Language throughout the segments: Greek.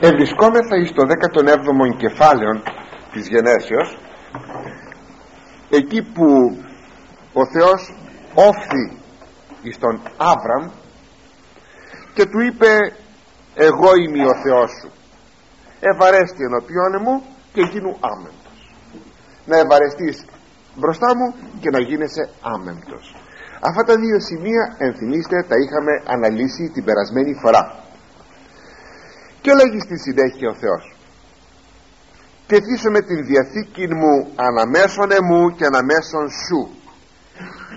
ευρισκόμεθα εις το 17ο κεφάλαιο της γενέσεως εκεί που ο Θεός όφθη εις τον Άβραμ και του είπε εγώ είμαι ο Θεός σου ευαρέστη ενώπιόν μου και γίνου άμεμπτος. Να ευαρεστείς μπροστά μου και να γίνεσαι άμεμπτος. Αυτά τα δύο σημεία ενθυμίστε τα είχαμε αναλύσει την περασμένη φορά και λέγει στη συνέχεια ο Θεός τεθήσω με την διαθήκη μου αναμέσων εμού και αναμέσων σου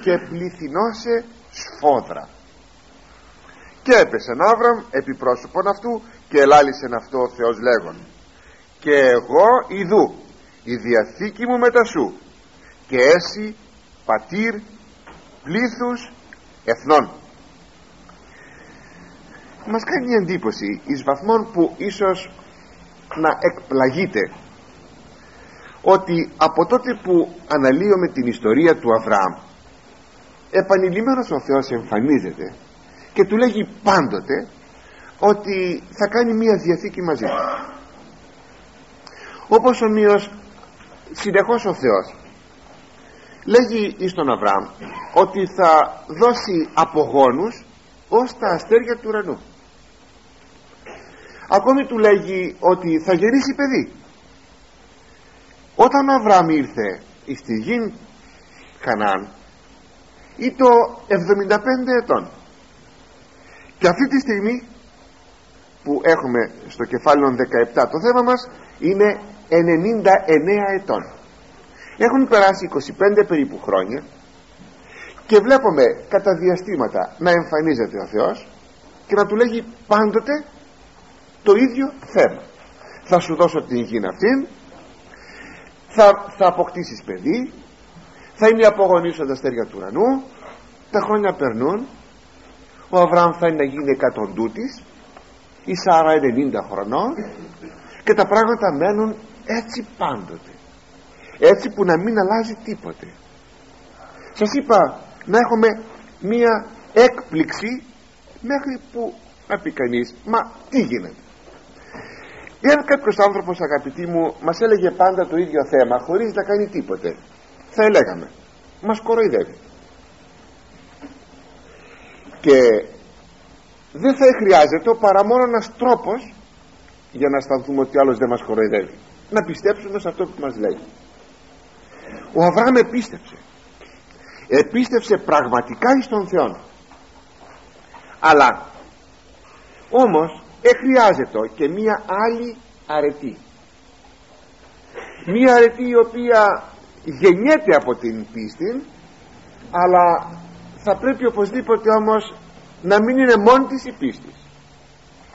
και πληθυνώσε σφόδρα και έπεσε Άβραμ επί πρόσωπον αυτού και ελάλησεν αυτό ο Θεός λέγον και εγώ ειδού η διαθήκη μου μετά σου και έσυ πατήρ πλήθους εθνών μας κάνει εντύπωση εις βαθμόν που ίσως να εκπλαγείτε ότι από τότε που αναλύουμε την ιστορία του Αβραάμ επανειλημμένος ο Θεός εμφανίζεται και του λέγει πάντοτε ότι θα κάνει μία διαθήκη μαζί του. Όπως ομοίως συνεχώς ο Θεός λέγει εις τον Αβραάμ ότι θα δώσει απογόνους ως τα αστέρια του ουρανού. Ακόμη του λέγει ότι θα γεννήσει παιδί. Όταν ο Αβραάμ ήρθε στη γη Χανάν ή το 75 ετών. Και αυτή τη στιγμή που έχουμε στο κεφάλαιο 17 το θέμα μας είναι 99 ετών. Έχουν περάσει 25 περίπου χρόνια και βλέπουμε κατά διαστήματα να εμφανίζεται ο Θεός και να του λέγει πάντοτε το ίδιο θέμα. Θα σου δώσω την υγιή αυτήν θα, θα αποκτήσεις παιδί θα είναι απογονής τα αστέρια του ουρανού τα χρόνια περνούν ο Αβραάμ θα είναι να γίνει εκατοντούτης η Σάρα 90 χρονών και τα πράγματα μένουν έτσι πάντοτε. Έτσι που να μην αλλάζει τίποτε. Σας είπα να έχουμε μία έκπληξη μέχρι που να πει κανείς μα τι γίνεται Εάν κάποιος άνθρωπος αγαπητοί μου μας έλεγε πάντα το ίδιο θέμα χωρίς να κάνει τίποτε θα έλεγαμε μας κοροϊδεύει και δεν θα χρειάζεται παρά μόνο ένας τρόπος για να αισθανθούμε ότι άλλος δεν μας κοροϊδεύει. Να πιστέψουμε σε αυτό που μας λέει. Ο Αβραάμ επίστεψε επίστεψε πραγματικά εις τον Θεό αλλά όμως εχρειάζεται και μία άλλη αρετή. Μία αρετή η οποία γεννιέται από την πίστη αλλά θα πρέπει οπωσδήποτε όμως να μην είναι μόνη της η πίστη.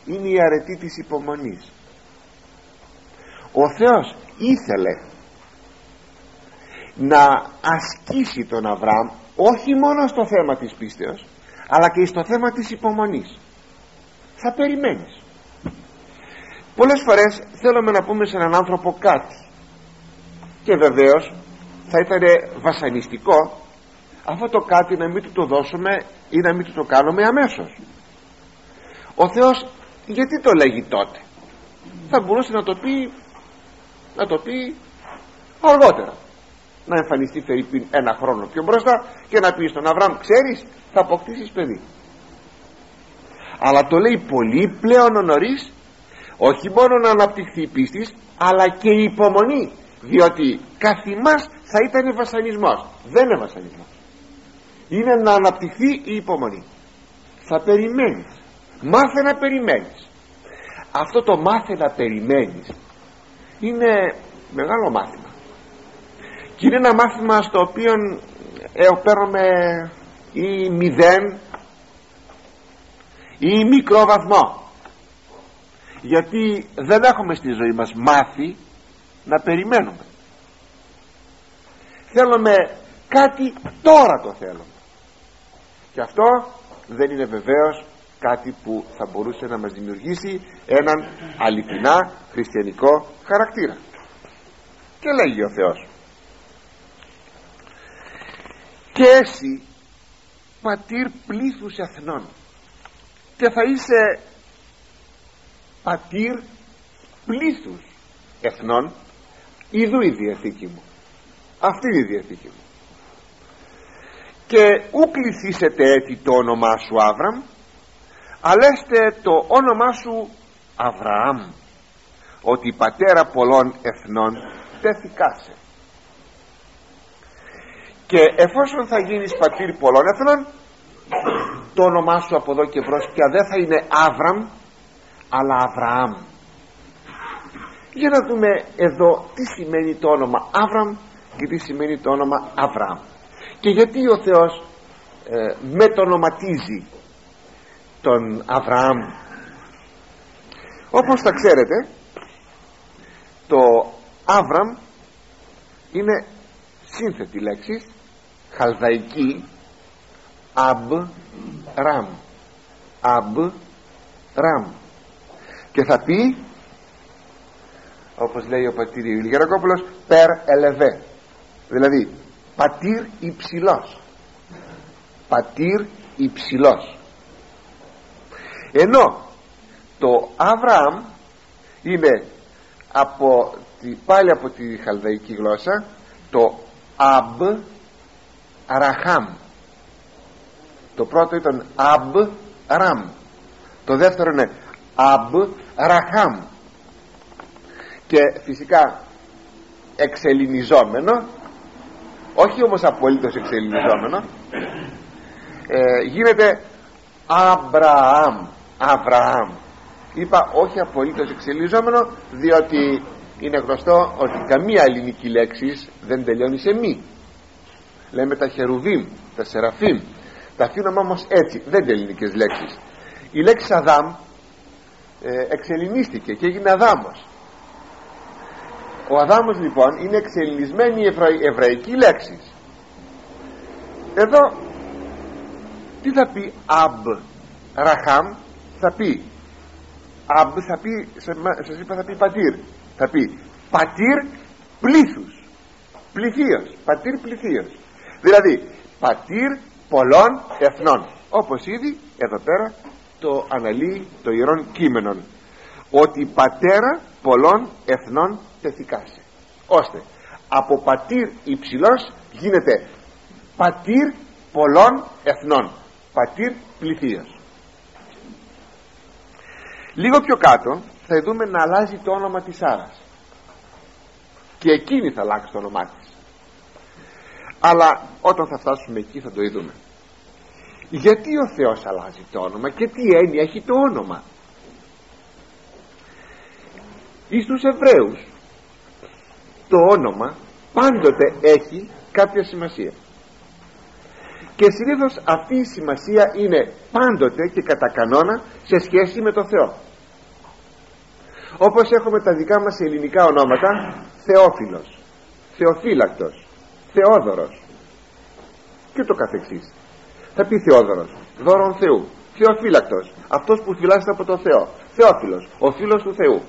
Είναι η αρετή της υπομονής. Ο Θεός ήθελε να ασκήσει τον Αβραάμ όχι μόνο στο θέμα της πίστεως αλλά και στο θέμα της υπομονής. Θα περιμένεις. Πολλές φορές θέλουμε να πούμε σε έναν άνθρωπο κάτι. Και βεβαίως θα ήταν βασανιστικό αυτό το κάτι να μην του το δώσουμε ή να μην του το κάνουμε αμέσως. Ο Θεός γιατί το λέγει τότε; Θα μπορούσε να το πει να το πει αργότερα να εμφανιστεί περίπου ένα χρόνο πιο μπροστά και να πει στον Αβραάμ ξέρεις θα αποκτήσεις παιδί αλλά το λέει πολύ πλέον νωρίς όχι μόνο να αναπτυχθεί η πίστη αλλά και η υπομονή διότι καθημάς θα ήταν βασανισμός δεν είναι βασανισμός. Είναι να αναπτυχθεί η υπομονή. Θα περιμένεις. Μάθε να περιμένεις. Αυτό το μάθε να περιμένεις είναι μεγάλο μάθημα και είναι ένα μάθημα στο οποίο ε, παίρνουμε ή μηδέν ή μικρό βαθμό γιατί δεν έχουμε στη ζωή μας μάθει να περιμένουμε. Θέλουμε κάτι τώρα το θέλουμε. Και αυτό δεν είναι βεβαίως κάτι που θα μπορούσε να μας δημιουργήσει έναν αληθινά χριστιανικό χαρακτήρα. Και λέγει ο Θεός και εσύ πατήρ πλήθους εθνών. Και θα είσαι πατήρ πλήθους εθνών. Ιδού η Διαθήκη μου. Αυτή είναι η Διαθήκη μου. Και ου κληθήσετε έτσι το όνομά σου Άβραμ αλέστε το όνομά σου Αβραάμ ότι πατέρα πολλών εθνών τέθηκάσε και εφόσον θα γίνεις πατήρ πολλών εθνών το όνομά σου από εδώ και μπρος πια δεν θα είναι Άβραμ αλλά Αβραάμ. Για να δούμε εδώ τι σημαίνει το όνομα Άβραμ και τι σημαίνει το όνομα Αβραάμ. Και γιατί ο Θεός ε, μετονοματίζει τον Αβραάμ. Όπως τα ξέρετε το Άβραμ είναι σύνθετη λέξη χαλδαϊκή Αμπ Ραμ. Αμπ Ραμ. Και θα πει όπως λέει ο πατήρ Γερακόπουλος περ ελεβέ δηλαδή πατήρ υψηλός πατήρ υψηλός ενώ το Αβραάμ είναι από τη, πάλι από τη χαλδαϊκή γλώσσα το Αμπ Ραχάμ. Το πρώτο ήταν Αμπ Ραμ. Το δεύτερο είναι Αμπ Ραχάμ. Και φυσικά εξελινιζόμενο όχι όμως απολύτως εξελινιζόμενο ε, γίνεται Αβραάμ. Αβραάμ. Είπα όχι απολύτως εξελινιζόμενο διότι είναι γνωστό ότι καμία ελληνική λέξη δεν τελειώνει σε μη λέμε τα χερουβίμ, τα σεραφίμ τα αφήνουμε όμως έτσι δεν είναι ελληνικές λέξεις. Η λέξη Αδάμ ε, εξελινίστηκε και έγινε Αδάμος. Ο Αδάμος λοιπόν είναι εξελινισμένη ευρα... εβραϊκή λέξη. Εδώ τι θα πει Αμπ Ραχάμ; Θα πει Αμπ θα πει σας είπα θα πει πατήρ. Θα πει πατήρ πλήθους πληθείος πατήρ πληθείος δηλαδή πατήρ πολλών εθνών. Όπως ήδη εδώ πέρα το αναλύει το ιερόν κείμενον ότι πατέρα πολλών εθνών τεθικάσε ώστε από πατήρ υψηλός γίνεται πατήρ πολλών εθνών. Πατήρ πληθείας. Λίγο πιο κάτω θα δούμε να αλλάζει το όνομα της Άρας και εκείνη θα αλλάξει το όνομά της αλλά όταν θα φτάσουμε εκεί θα το είδουμε γιατί ο Θεός αλλάζει το όνομα και τι έννοια έχει το όνομα; Εις τους Εβραίους το όνομα πάντοτε έχει κάποια σημασία. Και συνήθως αυτή η σημασία είναι πάντοτε και κατά κανόνα σε σχέση με το Θεό. Όπως έχουμε τα δικά μας ελληνικά ονόματα Θεόφιλος Θεοφύλακτος Θεόδωρος. Και το καθεξής. Θα πει Θεόδωρος δώρον Θεού Θεοφύλακτος αυτός που φυλάσσεται από το Θεό Θεόφιλος ο φίλος του Θεού.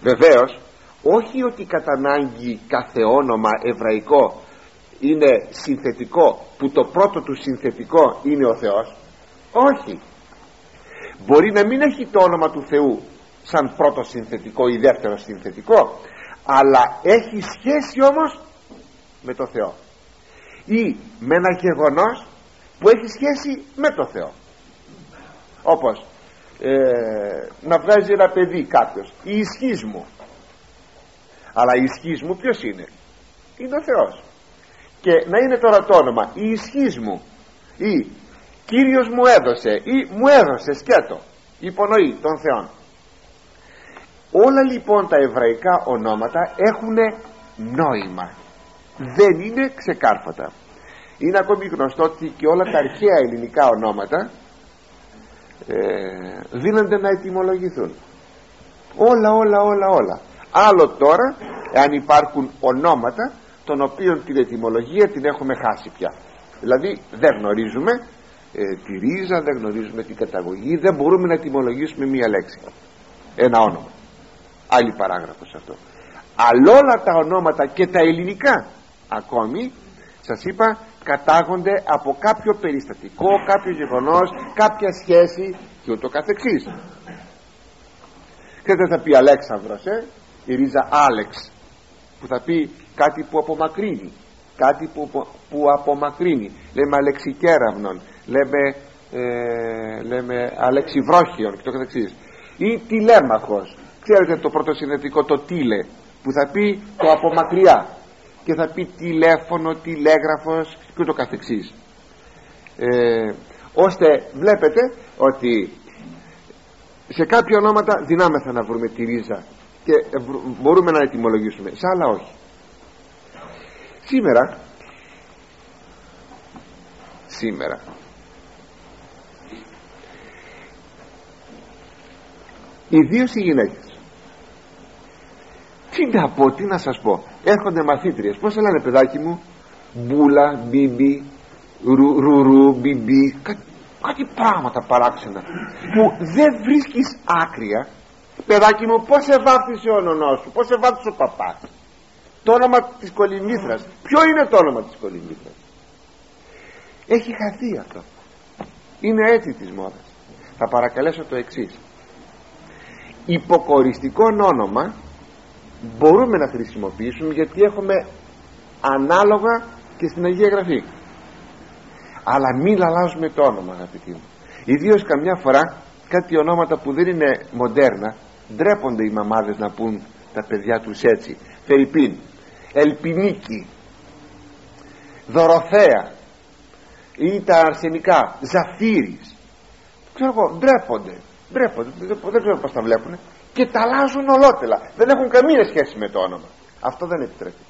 Βεβαίως όχι ότι κατά ανάγκη κάθε όνομα εβραϊκό είναι συνθετικό που το πρώτο του συνθετικό είναι ο Θεός. Όχι. Μπορεί να μην έχει το όνομα του Θεού σαν πρώτο συνθετικό ή δεύτερο συνθετικό αλλά έχει σχέση όμως με το Θεό. Ή με ένα γεγονός που έχει σχέση με το Θεό. Όπως ε, να βγάζει ένα παιδί κάποιος η ισχύς μου. Αλλά η ισχύς μου ποιος είναι; Είναι ο Θεός. Και να είναι τώρα το όνομα η ισχύς μου. Ή Κύριος μου έδωσε ή μου έδωσε σκέτο υπονοεί των Θεών όλα λοιπόν τα εβραϊκά ονόματα έχουν νόημα δεν είναι ξεκάρφατα είναι ακόμη γνωστό ότι και όλα τα αρχαία ελληνικά ονόματα ε, δίνονται να ετοιμολογηθούν. Όλα όλα όλα όλα. Άλλο τώρα εάν υπάρχουν ονόματα των οποίων την ετοιμολογία την έχουμε χάσει πια. Δηλαδή δεν γνωρίζουμε ε, τη ρίζα δεν γνωρίζουμε την καταγωγή δεν μπορούμε να ετοιμολογήσουμε μία λέξη. Ένα όνομα. Άλλη παράγραφος αυτό. Αλλά όλα τα ονόματα και τα ελληνικά ακόμη σας είπα κατάγονται από κάποιο περιστατικό κάποιο γεγονός κάποια σχέση και ούτω καθεξής. Ξέρετε θα πει Αλέξανδρος ε; η ρίζα Άλεξ που θα πει κάτι που απομακρύνει κάτι που, που απομακρύνει. Λέμε αλεξικέραυνον λέμε, ε, λέμε αλεξιβρόχιον και το καθεξής. Ή τηλέμαχος. Ξέρετε το πρωτοσυνδετικό το τίλε που θα πει το από μακριά και θα πει τηλέφωνο, τηλέγραφος και το καθεξής. Ε, ώστε βλέπετε ότι σε κάποια ονόματα δυνάμεθα να βρούμε τη ρίζα και μπορούμε να ετοιμολογήσουμε. Σε άλλα όχι. Σήμερα σήμερα ιδίως οι γυναίκες. Τι να πω, τι να σας πω έρχονται μαθήτριες. Πως λένε παιδάκι μου; Μπούλα, μπίμπι ρουρού, μπιμπι κάτι, κάτι πράγματα παράξενα. Που δεν βρίσκεις άκρια. Παιδάκι μου πως σε βάφτισε ο νονός σου; Πως σε βάφτισε ο παπάς; Το όνομα της κολυμήθρας ποιο είναι το όνομα της κολυμήθρας έχει χαθεί αυτό. Είναι έτη της μόδας. Θα παρακαλέσω το εξής. Υποκοριστικό όνομα μπορούμε να χρησιμοποιήσουμε γιατί έχουμε ανάλογα και στην Αγία Γραφή. Αλλά μην αλλάζουμε το όνομα αγαπητοί μου. Ιδίως καμιά φορά κάτι ονόματα που δεν είναι μοντέρνα ντρέπονται οι μαμάδες να πούν τα παιδιά τους έτσι. Φερρυπίν, Ελπινίκη Δωροθέα ή τα αρσενικά Ζαφύρης. Ξέρω εγώ ντρέπονται ντρέπονται. Δεν ξέρω πως τα βλέπουν και τα αλλάζουν ολότελα. Δεν έχουν καμία σχέση με το όνομα. Αυτό δεν επιτρέπει.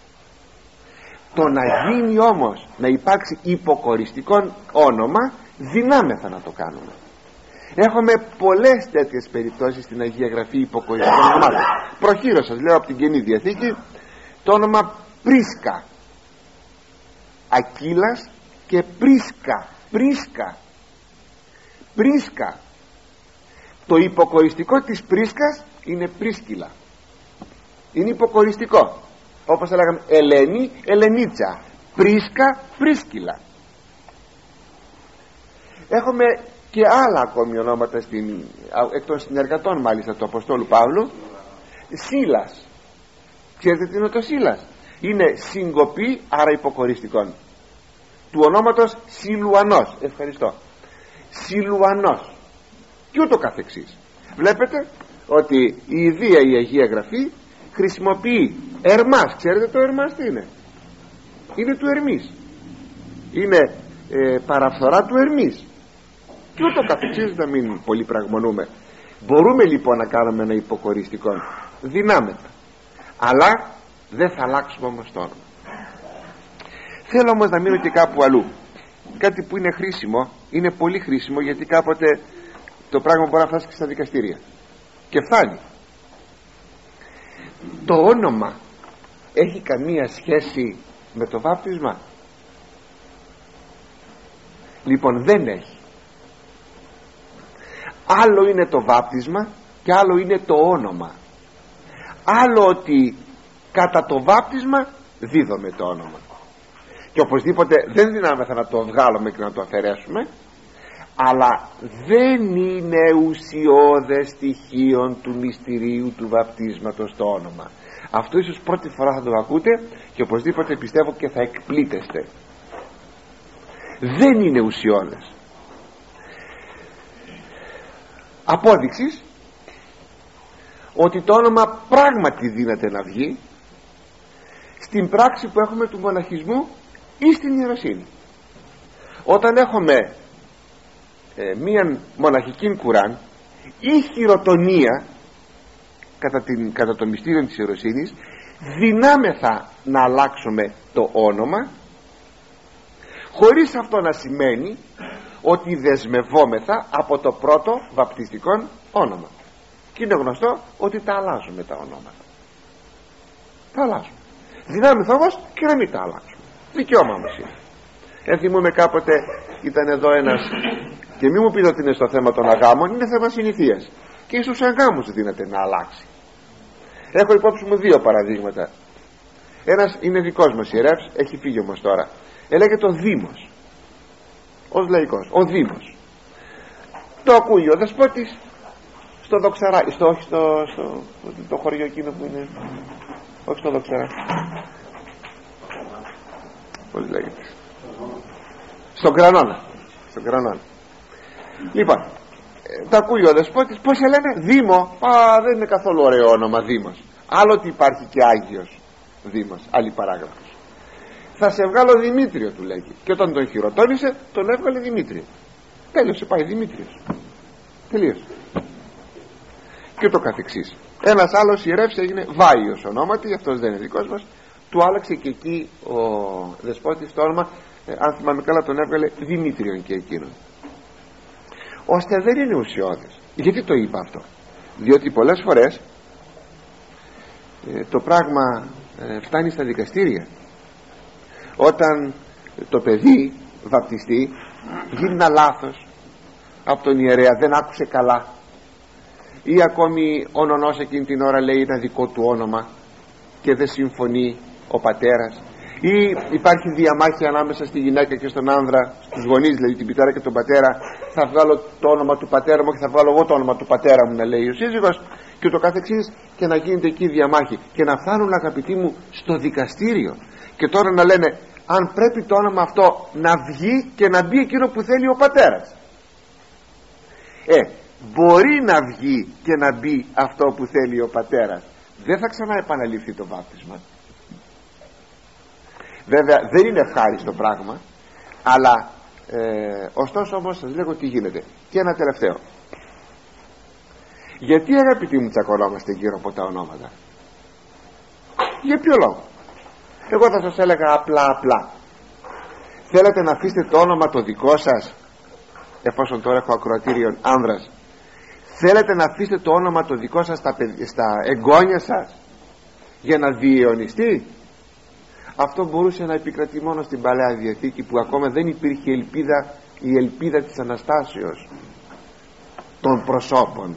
Το να γίνει όμως να υπάρξει υποκοριστικό όνομα δυνάμεθα να το κάνουμε. Έχουμε πολλές τέτοιες περιπτώσεις στην Αγία Γραφή υποκοριστικών ονομάτων. Προχείρω σας λέω από την Καινή Διαθήκη το όνομα Πρίσκα. Ακύλας και Πρίσκα. Πρίσκα. Πρίσκα. Το υποκοριστικό της Πρίσκας είναι πρίσκυλα. Είναι υποκοριστικό. Όπως λέγαμε Ελένη, Ελενίτσα. Πρίσκα, Πρίσκυλα. Έχουμε και άλλα ακόμη ονόματα στην, εκ των συνεργατών μάλιστα του Αποστόλου Παύλου. Σύλλας ξέρετε τι είναι το Σύλλας είναι συγκοπή άρα υποκοριστικών. Του ονόματος Σιλουανός. Ευχαριστώ. Σιλουανός. Και ούτω καθεξής. Βλέπετε ότι η Ιδία η Αγία Γραφή χρησιμοποιεί ερμάς. Ξέρετε το ερμάς τι είναι; Είναι του Ερμής. Είναι ε, παραφθορά του Ερμής. Και ούτω καθεξής να μην πολύ πραγμονούμε μπορούμε λοιπόν να κάνουμε ένα υποκοριστικό δυνάμετα. Αλλά δεν θα αλλάξουμε όμως το όνομα. Θέλω όμως να μείνω και κάπου αλλού. Κάτι που είναι χρήσιμο είναι πολύ χρήσιμο γιατί κάποτε το πράγμα μπορεί να φτάσει και στα δικαστήρια και φτάνει το όνομα έχει καμία σχέση με το βάπτισμα; Λοιπόν δεν έχει. Άλλο είναι το βάπτισμα και άλλο είναι το όνομα. Άλλο ότι κατά το βάπτισμα δίδομαι το όνομα. Και οπωσδήποτε δεν δυνάμεθα να το βγάλουμε και να το αφαιρέσουμε αλλά δεν είναι ουσιώδες στοιχείο του μυστηρίου του βαπτίσματος το όνομα. Αυτό ίσως πρώτη φορά θα το ακούτε και οπωσδήποτε πιστεύω και θα εκπλήτεστε. Δεν είναι ουσιώδες. Απόδειξης ότι το όνομα πράγματι δίνεται να βγει στην πράξη που έχουμε του μοναχισμού ή στην ιεροσύνη. Όταν έχουμε ε, μία μοναχική κουράν ή χειροτονία κατά, την, κατά το μυστήριο της ιεροσύνης δυνάμεθα να αλλάξουμε το όνομα χωρίς αυτό να σημαίνει ότι δεσμευόμεθα από το πρώτο βαπτιστικό όνομα. Και είναι γνωστό ότι τα αλλάζουμε τα ονόματα. Τα αλλάζουμε. Δυνάμεθα όμως και να μην τα αλλάξουμε. Δικαιώμα μας είναι. Ενθυμούμε κάποτε ήταν εδώ ένας και μην μου πείτε ότι είναι στο θέμα των αγάμων είναι θέμα συνηθίας. Και στους αγάμους δίνεται να αλλάξει. Έχω υπόψη μου δύο παραδείγματα. Ένας είναι δικός μας ιερεύς έχει φύγει όμως τώρα. Ελέγεται ο Δήμος. Ως λαϊκός ο Δήμος. Το ακούει ο δεσπότης στο δοξαρά στο, όχι στο, στο, το χωριό εκείνο που είναι όχι στο δοξαρά. Πώς λέγεται. Στον Κρανόνα. Στον Κρανόνα λοιπόν ε, τα ακούει ο δεσπότης πως σε λένε Δήμο. Α δεν είναι καθόλου ωραίο όνομα Δήμος. Άλλο ότι υπάρχει και Άγιος Δήμος άλλη παράγραφος. Θα σε βγάλω Δημήτριο του λέγει. Και όταν τον χειροτώνησε τον έβγαλε Δημήτριο. Τέλειωσε πάει Δημήτριος. Τελείωσε και το καθεξής. Ένας άλλος ιερεύς έγινε Βάιος ονόματι αυτός δεν είναι δικός μας. Του άλλαξε και εκεί ο δεσπότης το όνομα. Ε, αν θυμάμαι καλά τον έβγαλε Δημήτριον και εκείνον ώστε δεν είναι ουσιώδες. Γιατί το είπα αυτό; Διότι πολλές φορές ε, το πράγμα ε, φτάνει στα δικαστήρια. Όταν το παιδί βαπτιστεί γίνει ένα λάθος. Από τον ιερέα δεν άκουσε καλά. Ή ακόμη ο νονός εκείνη την ώρα λέει ένα δικό του όνομα και δεν συμφωνεί ο πατέρας ή υπάρχει διαμάχη ανάμεσα στη γυναίκα και στον άνδρα στους γονείς δηλαδή την πιτέρα και τον πατέρα. Θα βγάλω το όνομα του πατέρα μου και θα βγάλω εγώ το όνομα του πατέρα μου να λέει ο σύζυγος και το καθεξής και να γίνεται εκεί διαμάχη. Και να φτάνουν αγαπητοί μου στο δικαστήριο. Και τώρα να λένε αν πρέπει το όνομα αυτό να βγει και να μπει εκείνο που θέλει ο πατέρας. Ε μπορεί να βγει και να μπει αυτό που θέλει ο πατέρας. Δεν θα ξανά επαναληφθεί το βάπτισμα βέβαια δεν είναι ευχάριστο πράγμα αλλά ε, ωστόσο όμως σας λέγω τι γίνεται. Και ένα τελευταίο. Γιατί αγαπητοί μου τσακωνόμαστε γύρω από τα ονόματα; Για ποιο λόγο; Εγώ θα σας έλεγα απλά απλά. Θέλετε να αφήσετε το όνομα το δικό σας εφόσον τώρα έχω ακροατήριο άνδρας. Θέλετε να αφήσετε το όνομα το δικό σας στα, στα εγγόνια σας για να διαιωνιστεί; Αυτό μπορούσε να επικρατεί μόνο στην Παλαιά Διαθήκη που ακόμα δεν υπήρχε ελπίδα η ελπίδα της Αναστάσεως των προσώπων.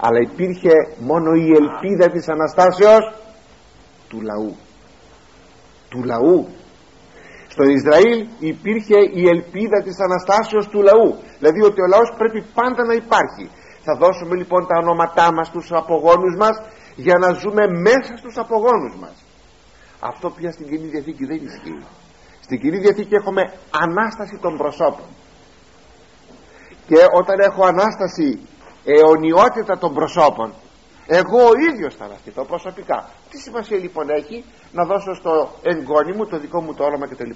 Αλλά υπήρχε μόνο η ελπίδα της Αναστάσεως του λαού. Του λαού. Στον Ισραήλ υπήρχε η ελπίδα της Αναστάσεως του λαού. Δηλαδή ότι ο λαός πρέπει πάντα να υπάρχει. Θα δώσουμε λοιπόν τα ονόματά μας στους απογόνους μας για να ζούμε μέσα στους απογόνους μας αυτό πια στην Κοινή Διαθήκη δεν ισχύει. Στην Κοινή Διαθήκη έχουμε Ανάσταση των προσώπων. Και όταν έχω Ανάσταση αιωνιότητα των προσώπων εγώ ο ίδιος θα αναστηθώ προσωπικά. Τι σημασία λοιπόν έχει να δώσω στο εγγόνι μου το δικό μου το όνομα κτλ.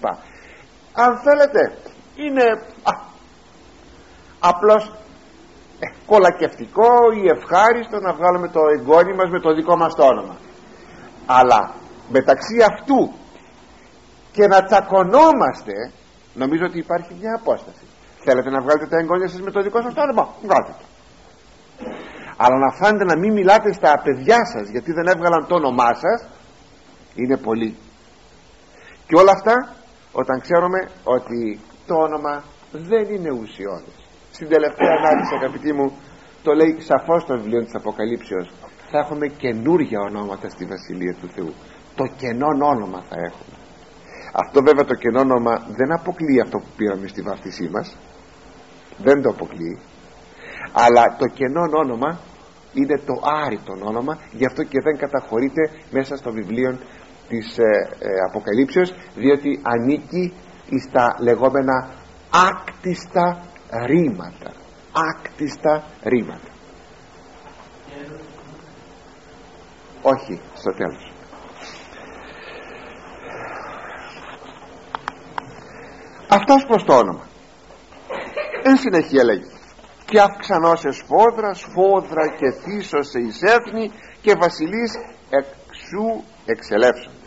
Αν θέλετε είναι α, απλώς ε, κολακευτικό ή ευχάριστο να βγάλουμε το εγγόνι μας με το δικό μας το όνομα. Αλλά μεταξύ αυτού και να τσακωνόμαστε νομίζω ότι υπάρχει μια απόσταση. Θέλετε να βγάλετε τα εγγόνια σας με το δικό σας το όνομα βγάλτε το. Αλλά να φάνετε να μην μιλάτε στα παιδιά σας γιατί δεν έβγαλαν το όνομά σας είναι πολύ. Και όλα αυτά όταν ξέρουμε ότι το όνομα δεν είναι ουσιώδες. Στην τελευταία ανάλυση αγαπητοί μου το λέει σαφώς το βιβλίο της Αποκαλύψεως. Θα έχουμε καινούργια ονόματα στη Βασιλεία του Θεού το κενό όνομα θα έχουμε. Αυτό βέβαια το κενό όνομα δεν αποκλείει αυτό που πήραμε στη βάφτισή μας. Δεν το αποκλείει αλλά το κενό όνομα είναι το άρρητο όνομα. Γι' αυτό και δεν καταχωρείται μέσα στο βιβλίο της ε, ε, Αποκαλύψεως διότι ανήκει στα λεγόμενα άκτιστα ρήματα. Άκτιστα ρήματα. Όχι στο τέλος αυτός προς το όνομα. Εν συνεχεία λέγει και αυξανώσε σφόδρα σφόδρα και θύσωσε εις έθνη και βασιλείς εξού εξελεύσονται.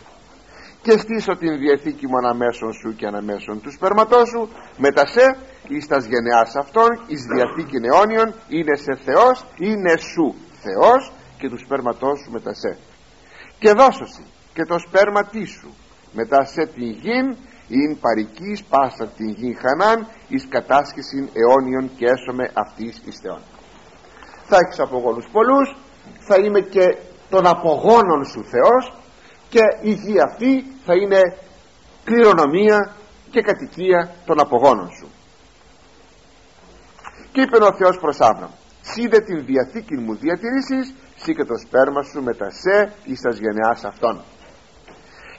Και στήσω την διαθήκη μου αναμέσων σου και αναμέσων του σπέρματός σου μετά σε εις τας γενεάς αυτών εις διαθήκη αιώνιων είναι σε Θεός είναι σου Θεός και του σπέρματός σου μετά σε. Και δώσωση και το σπέρμα σου μετά σε την γην ειν παρικής πάσα την γη χανάν εις κατάσχεσιν αιώνιον και έσωμε αυτής εις Θεόν. Θα έχεις απογόνους πολλούς θα είμαι και των απογόνων σου Θεός και η γη αυτή θα είναι κληρονομία και κατοικία των απογόνων σου. Και είπε ο Θεός προς Άβραμ σίδε την διαθήκη μου διατηρήσεις σύ και το σπέρμα σου μετά σε εις τας γενεάς αυτών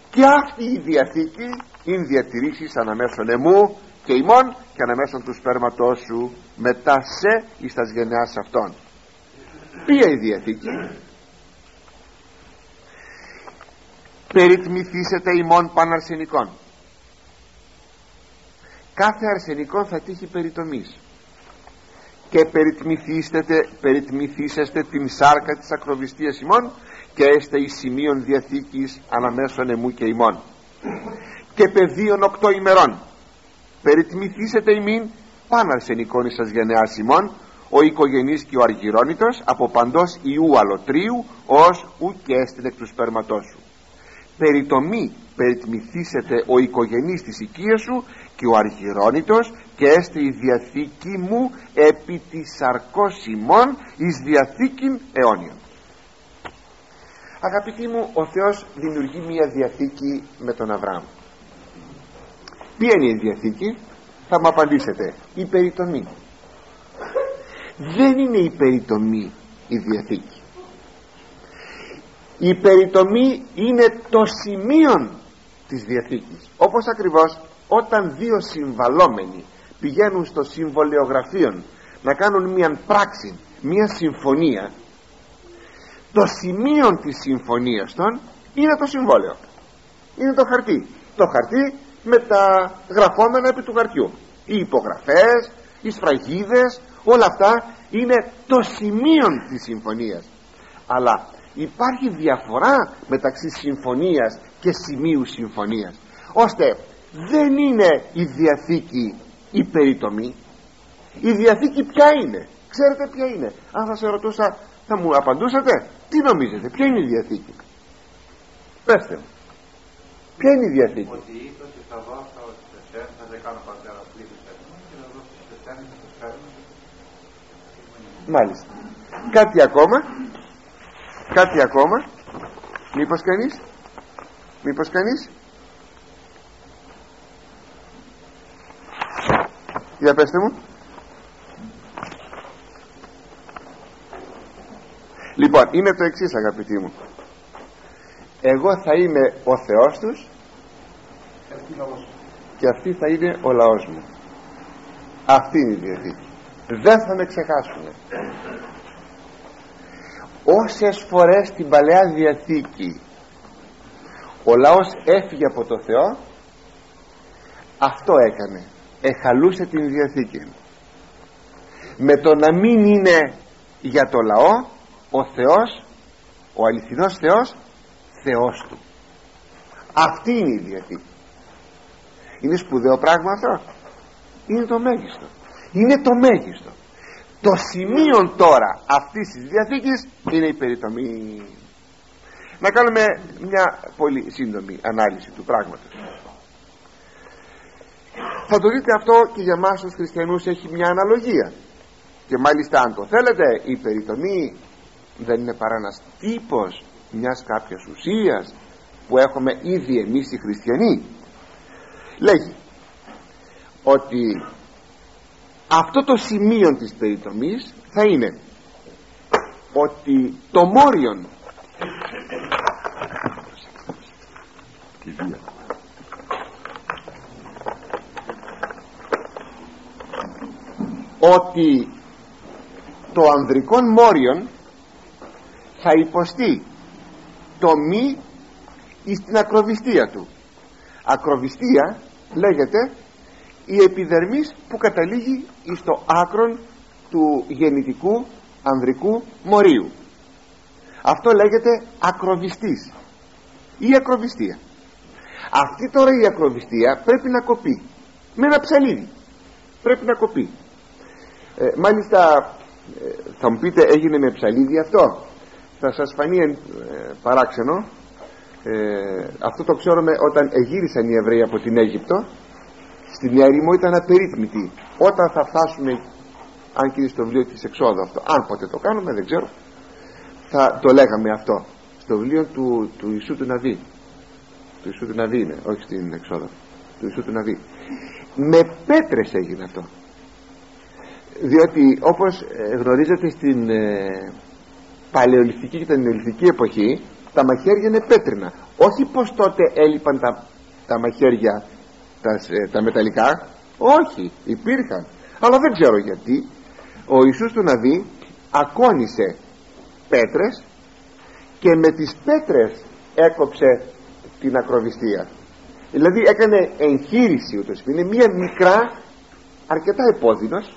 και αυτή η διαθήκη είναι διατηρήσεις αναμέσων εμού και ημών και αναμέσων του σπέρματός σου μετά σε εις τας γενεάς αυτών. Ποια η διαθήκη; Περιτμηθήσετε ημών παναρσενικών. Κάθε αρσενικό θα τύχει περιτομής. Και περιτμηθήσετε την σάρκα της ακροβιστίας ημών και έστε εις σημείων διαθήκης αναμέσων εμού και ημών και πεδίων οκτώ ημερών. Περιτμηθήσετε ημίν παν αρσενικών εις σας γενεάς ημών ο οικογενής και ο αργυρώνητος από παντός ιού αλωτρίου ως ου και έστειλε εκ του σπέρματός σου. Περιτομή περιτμηθήσετε ο οικογενής της οικίας σου και ο αργυρώνητος και έστε η διαθήκη μου επί της σαρκός ημών εις διαθήκην αιώνιον αγαπητοί μου ο Θεός δημιουργεί μια διαθήκη με τον Αβραάμ ποια είναι η διαθήκη; Θα μου απαντήσετε. Η περιτομή. Δεν είναι η περιτομή η διαθήκη. Η περιτομή είναι το σημείο της διαθήκης. Όπως ακριβώς όταν δύο συμβαλόμενοι πηγαίνουν στο συμβολιογραφείο να κάνουν μια πράξη μια συμφωνία το σημείο της συμφωνίας των είναι το συμβόλαιο. Είναι το χαρτί. Το χαρτί με τα γραφόμενα επί του χαρτιού οι υπογραφές, οι σφραγίδες όλα αυτά είναι το σημείο της συμφωνίας. Αλλά υπάρχει διαφορά μεταξύ συμφωνίας και σημείου συμφωνίας ώστε δεν είναι η Διαθήκη η περιτομή. Η Διαθήκη ποια είναι; Ξέρετε ποια είναι; Αν θα σε ρωτούσα θα μου απαντούσατε τι νομίζετε ποια είναι η Διαθήκη; Πέστε μου ποια είναι η Διαθήκη; Ότι είπε ότι θα δώσω σε θα δεν κάνω πατέρα πλήρους και να δώσω σε θα το μάλιστα. Κάτι ακόμα. Κάτι ακόμα. Μήπως κανείς. Μήπως κανείς. Για πέστε μου. Λοιπόν είναι το εξής αγαπητοί μου. Εγώ θα είμαι ο Θεός τους και αυτοί θα είναι ο λαός μου. Αυτή είναι η διαθήκη δεν θα με ξεχάσουν όσες φορές στην Παλαιά Διαθήκη ο λαός έφυγε από το Θεό αυτό έκανε. Εχαλούσε την Διαθήκη. Με το να μην είναι για το λαό ο Θεός ο αληθινός Θεός Θεός του. Αυτή είναι η Διαθήκη. Είναι σπουδαίο πράγμα αυτό. Είναι το μέγιστο είναι το μέγιστο. Το σημείο τώρα αυτής της Διαθήκης είναι η περιτομή. Να κάνουμε μια πολύ σύντομη ανάλυση του πράγματος. Θα το δείτε αυτό και για μας τους χριστιανούς έχει μια αναλογία. Και μάλιστα αν το θέλετε η περιτομή δεν είναι παρά ένας τύπος μιας κάποιας ουσίας που έχουμε ήδη εμείς οι χριστιανοί. Λέγει ότι αυτό το σημείο της περιτομής θα είναι ότι το μόριον ότι το ανδρικό μόριον θα υποστεί το μη στην ακροβιστία του. Ακροβιστία λέγεται η επιδερμής που καταλήγει στο άκρον του γεννητικού ανδρικού μορίου. Αυτό λέγεται ακροβιστής ή ακροβιστία. Αυτή τώρα η ακροβιστία πρέπει να κοπεί με ένα ψαλίδι. Πρέπει να κοπεί. Ε, μάλιστα ε, θα μου πείτε έγινε με ψαλίδι αυτό; Θα σας φανεί ε, παράξενο. Ε, αυτό το ξέρουμε όταν εγύρισαν οι Εβραίοι από την Αίγυπτο στην έρημο ήταν απερίθμητοι όταν θα φτάσουμε αν και στο βιβλίο της εξόδου αυτό αν ποτέ το κάνουμε δεν ξέρω θα το λέγαμε αυτό. Στο βιβλίο του, του Ιησού του Ναβί. Του Ιησού του Ναβί είναι όχι στην εξόδο του Ιησού του Ναβί. Με πέτρες έγινε αυτό. Διότι όπως ε, γνωρίζετε στην ε, παλαιολιθική και την νεολιθική εποχή τα μαχαίρια είναι πέτρινα. Όχι πως τότε έλειπαν τα, τα μαχαίρια τα, ε, τα μεταλλικά; Όχι υπήρχαν. Αλλά δεν ξέρω γιατί. Ο Ιησούς του Ναβί ακόνησε πέτρες και με τις πέτρες έκοψε την ακροβιστία. Δηλαδή έκανε εγχείρηση ούτως είναι μια μικρά αρκετά επώδυνος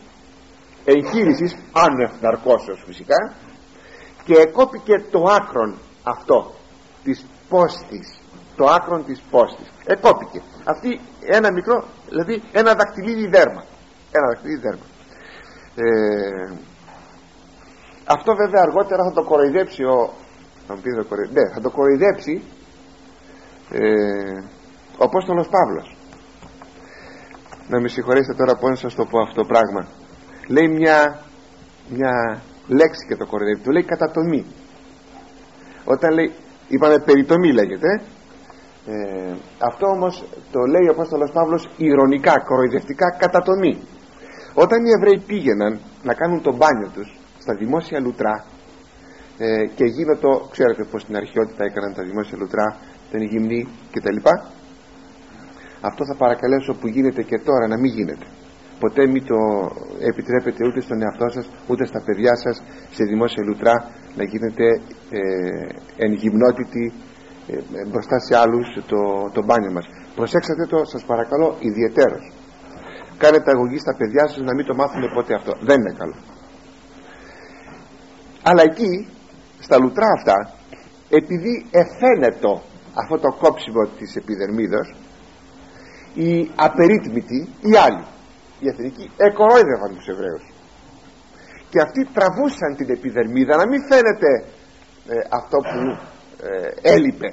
εγχείρησης άνευ ναρκώσεως φυσικά και εκόπηκε το άκρον αυτό της πόστης το άκρον της πόστης. Εκόπηκε. Αυτή ένα μικρό δηλαδή ένα δακτυλίδι δέρμα. Ένα δακτυλίδι δέρμα. Ε, αυτό βέβαια αργότερα θα το κοροϊδέψει ο θα μου πει θα, ναι, θα το κοροϊδέψει ε, ο Απόστολος Παύλος. Να με συγχωρέσετε τώρα πως να σας το πω αυτό το πράγμα. Λέει μια, μια λέξη και το κοροϊδεύει. Του λέει κατατομή όταν λέει είπαμε περιτομή λέγεται ε, αυτό όμως το λέει ο Απόστολος Παύλος ηρωνικά, κοροϊδευτικά κατατομή όταν οι Εβραίοι πήγαιναν να κάνουν το μπάνιο τους στα δημόσια λουτρά ε, και γίνοντο, ξέρετε πως στην αρχαιότητα έκαναν τα δημόσια λουτρά τον γυμνή κτλ αυτό θα παρακαλέσω που γίνεται και τώρα να μην γίνεται. Ποτέ μην το επιτρέπετε ούτε στον εαυτό σας ούτε στα παιδιά σας σε δημόσια λουτρά να γίνετε ε, εν γυμνότητη ε, μπροστά σε άλλους το, το μπάνιο μας. Προσέξατε το σας παρακαλώ ιδιαιτέρως. Κάνετε αγωγή στα παιδιά σας να μην το μάθουν ποτέ αυτό. Δεν είναι καλό. Αλλά εκεί στα λουτρά αυτά επειδή εφαίνεται αυτό το κόψιμο της επιδερμίδος οι απερίτμητοι οι άλλοι οι εθνικοί εκορόιδευαν τους Εβραίους. Και αυτοί τραβούσαν την επιδερμίδα να μην φαίνεται ε, αυτό που ε, έλειπε.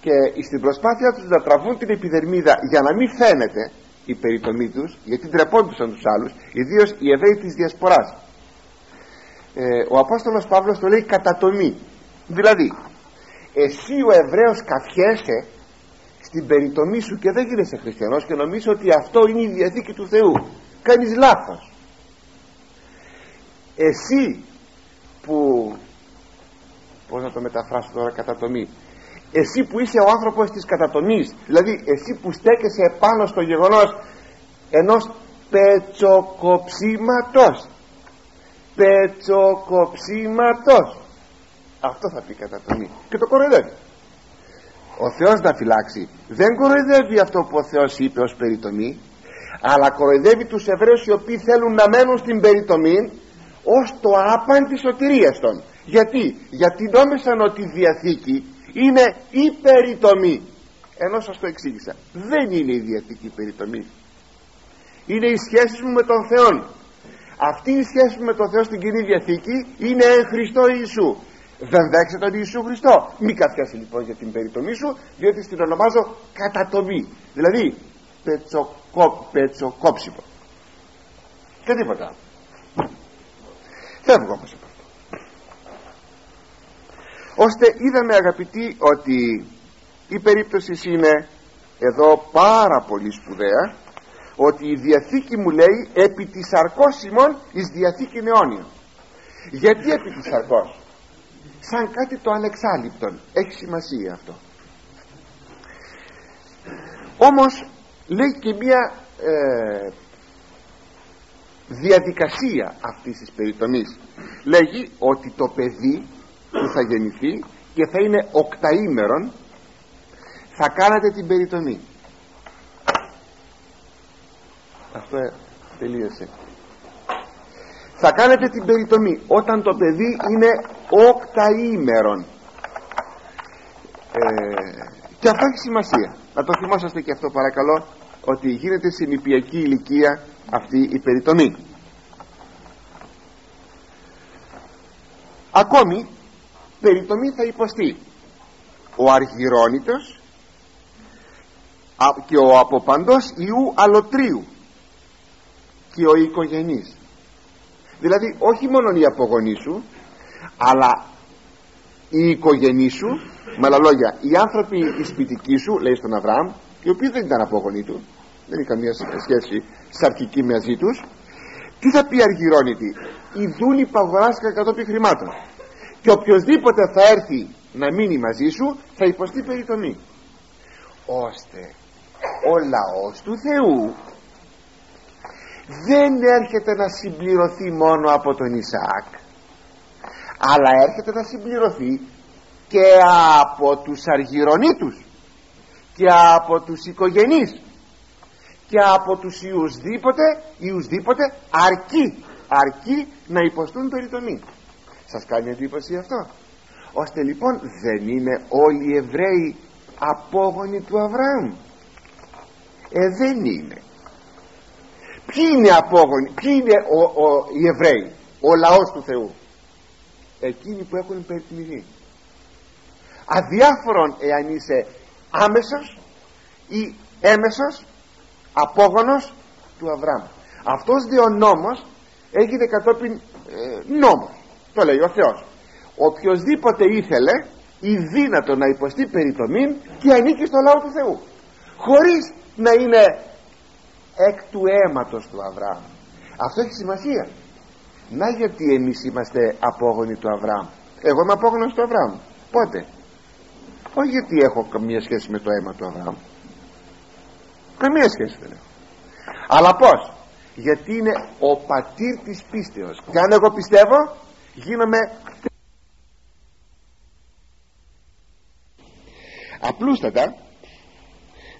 Και στην προσπάθεια τους να τραβούν την επιδερμίδα για να μην φαίνεται η περιτομή τους γιατί τρεπόντουσαν τους άλλους ιδίως οι Εβραίοι της Διασποράς. Ε, ο Απόστολος Παύλος το λέει κατατομή δηλαδή εσύ ο Εβραίος καφιέσαι στην περιτομή σου και δεν γίνεσαι χριστιανός και νομίζω ότι αυτό είναι η Διαθήκη του Θεού. Κάνεις λάθος εσύ που πως να το μεταφράσω τώρα κατατομή. Εσύ που είσαι ο άνθρωπος της κατατομής δηλαδή εσύ που στέκεσαι επάνω στο γεγονός ενός πετσοκοψίματος πετσοκοψίματος αυτό θα πει κατατομή. Και το κοροϊδεύει. Ο Θεός να φυλάξει. Δεν κοροϊδεύει αυτό που ο Θεός είπε ως περιτομή αλλά κοροϊδεύει τους Εβραίους οι οποίοι θέλουν να μένουν στην περιτομή ως το άπαν της σωτηρίας των γιατί, γιατί νόμισαν ότι η Διαθήκη είναι η περιτομή ενώ σας το εξήγησα δεν είναι η Διαθήκη η περιτομή είναι οι σχέσεις μου με τον Θεό αυτή η σχέση μου με τον Θεό στην Κοινή Διαθήκη είναι εν Χριστώ Ιησού. Δεν δέχεσαι τον Ιησού Χριστό. Μη καθιάσει λοιπόν για την περιτομή σου διότι στην ονομάζω κατατομή. Δηλαδή πετσοκό, πετσοκόψιμο. Και τίποτα φεύγω όμως από αυτό ώστε είδαμε αγαπητοί ότι η περίπτωση είναι εδώ πάρα πολύ σπουδαία ότι η Διαθήκη μου λέει επί της αρκώσιμων εις Διαθήκη αιώνιων γιατί επί της αρκώσιμων σαν κάτι το ανεξάλληπτο έχει σημασία αυτό. Όμως λέει και μια ε, διαδικασία αυτής της περιτομής. Λέγει ότι το παιδί που θα γεννηθεί και θα είναι οκταήμερον θα κάνατε την περιτομή. Αυτό τελείωσε. Θα κάνετε την περιτομή όταν το παιδί είναι οκταήμερον. Ε, και αυτό έχει σημασία. Να το θυμόσαστε και αυτό παρακαλώ ότι γίνεται στην υπιακή ηλικία αυτή η περιτομή. Ακόμη περιτομή θα υποστεί. Ο αργυρώνητος και ο αποπαντός ιού αλωτρίου και ο οικογενής. Δηλαδή όχι μόνο η απογονή σου αλλά η οικογενή σου με άλλα λόγια οι άνθρωποι οι σπιτικοί σου λέει στον Αβραάμ οι οποίοι δεν ήταν απογονοί του δεν είχαν καμία σχέση σαρκική μαζί τους τι θα πει αργυρώνητη οι δούλοι παγοράστηκαν κατόπιν χρημάτων και οποιοδήποτε θα έρθει να μείνει μαζί σου θα υποστεί περιτομή ώστε ο λαός του Θεού δεν έρχεται να συμπληρωθεί μόνο από τον Ισαάκ αλλά έρχεται να συμπληρωθεί και από τους αργυρονίτους και από τους οικογενείς και από τους ιουσδήποτε, ιουσδήποτε αρκεί, αρκεί να υποστούν περιτομή σας κάνει εντύπωση αυτό. Ώστε λοιπόν δεν είναι όλοι οι Εβραίοι απόγονοι του Αβραάμ. Ε δεν είναι. Ποιοι είναι απόγονοι ποιοι είναι ο, ο, οι Εβραίοι ο λαός του Θεού; Εκείνοι που έχουν περιτιμηθεί αδιάφορον εάν είσαι άμεσος ή έμεσος απόγονος του Αβραάμ. Αυτός δε ο νόμος έγινε κατόπιν ε, νόμος το λέει ο Θεός. Οποιοδήποτε ήθελε ή δύνατο να υποστεί περιτομήν και ανήκει στο λαό του Θεού. Χωρίς να είναι εκ του αίματος του Αβραάμ. Αυτό έχει σημασία. Να γιατί εμείς είμαστε απόγονοι του Αβραάμ. Εγώ είμαι απόγονος του Αβραάμ. Πότε; Όχι γιατί έχω καμία σχέση με το αίμα του Αβραάμ. Καμία σχέση δεν έχω. Αλλά πως γιατί είναι ο πατήρ της πίστεως. Και αν εγώ πιστεύω γίνομαι απλούστατα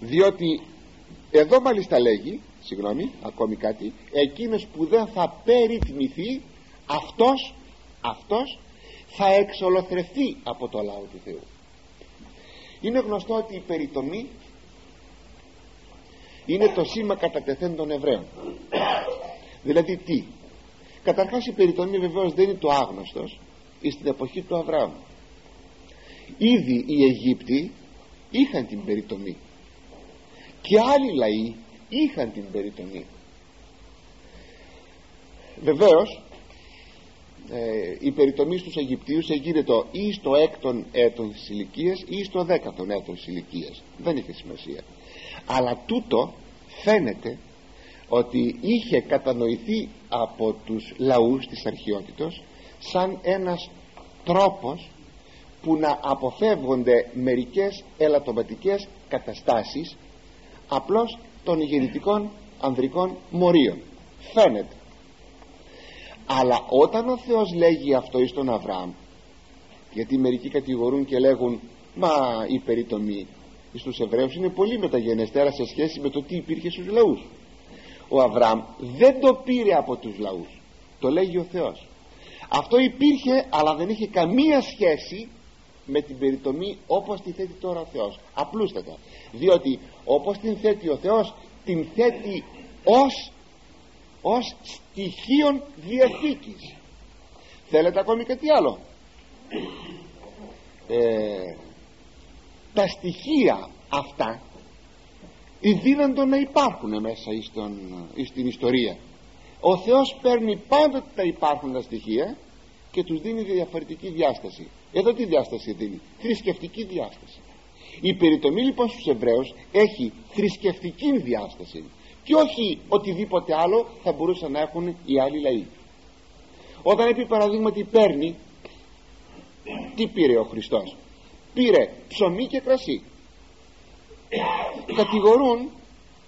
διότι εδώ μάλιστα λέγει συγγνώμη ακόμη κάτι εκείνος που δεν θα περιτμηθεί αυτός αυτός θα εξολοθρευτεί από το λαό του Θεού είναι γνωστό ότι η περιτομή είναι το σήμα κατατεθέν των Εβραίων. Δηλαδή τι; Καταρχάς η περιτομή βεβαίως δεν είναι το άγνωστος στην εποχή του Αβραάμ. Ήδη οι Αιγύπτιοι είχαν την περιτομή και άλλοι λαοί είχαν την περιτομή βεβαίως ε, η περιτομή στους Αιγυπτίους το ή στο έκτον έτον της ηλικίας ή στο δέκατον έτον της ηλικίας. Δεν είχε σημασία. Αλλά τούτο φαίνεται ότι είχε κατανοηθεί από τους λαούς της αρχαιότητος σαν ένας τρόπος που να αποφεύγονται μερικές ελαττωματικές καταστάσεις απλώς των γεννητικών ανδρικών μορίων. Φαίνεται. Αλλά όταν ο Θεός λέγει αυτό εις τον Αβραάμ γιατί μερικοί κατηγορούν και λέγουν μα η περιτομή στους Εβραίους είναι πολύ μεταγενεστέρα σε σχέση με το τι υπήρχε στους λαούς ο Αβραάμ δεν το πήρε από τους λαούς. Το λέγει ο Θεός. Αυτό υπήρχε αλλά δεν είχε καμία σχέση με την περιτομή όπως τη θέτει τώρα ο Θεός. Απλούστατα. Διότι όπως την θέτει ο Θεός την θέτει ως ως στοιχείων διαθήκης. Θέλετε ακόμη κάτι άλλο; Ε, τα στοιχεία αυτά δύνατο να υπάρχουν μέσα στην ιστορία. Ο Θεός παίρνει πάντοτε τα υπάρχοντα στοιχεία και τους δίνει διαφορετική διάσταση. Εδώ τι διάσταση δίνει; Θρησκευτική διάσταση. Η περιτομή λοιπόν στους Εβραίους έχει θρησκευτική διάσταση και όχι οτιδήποτε άλλο θα μπορούσαν να έχουν οι άλλοι λαοί. Όταν επί παραδείγματι παίρνει τι πήρε ο Χριστός; Πήρε ψωμί και κρασί κατηγορούν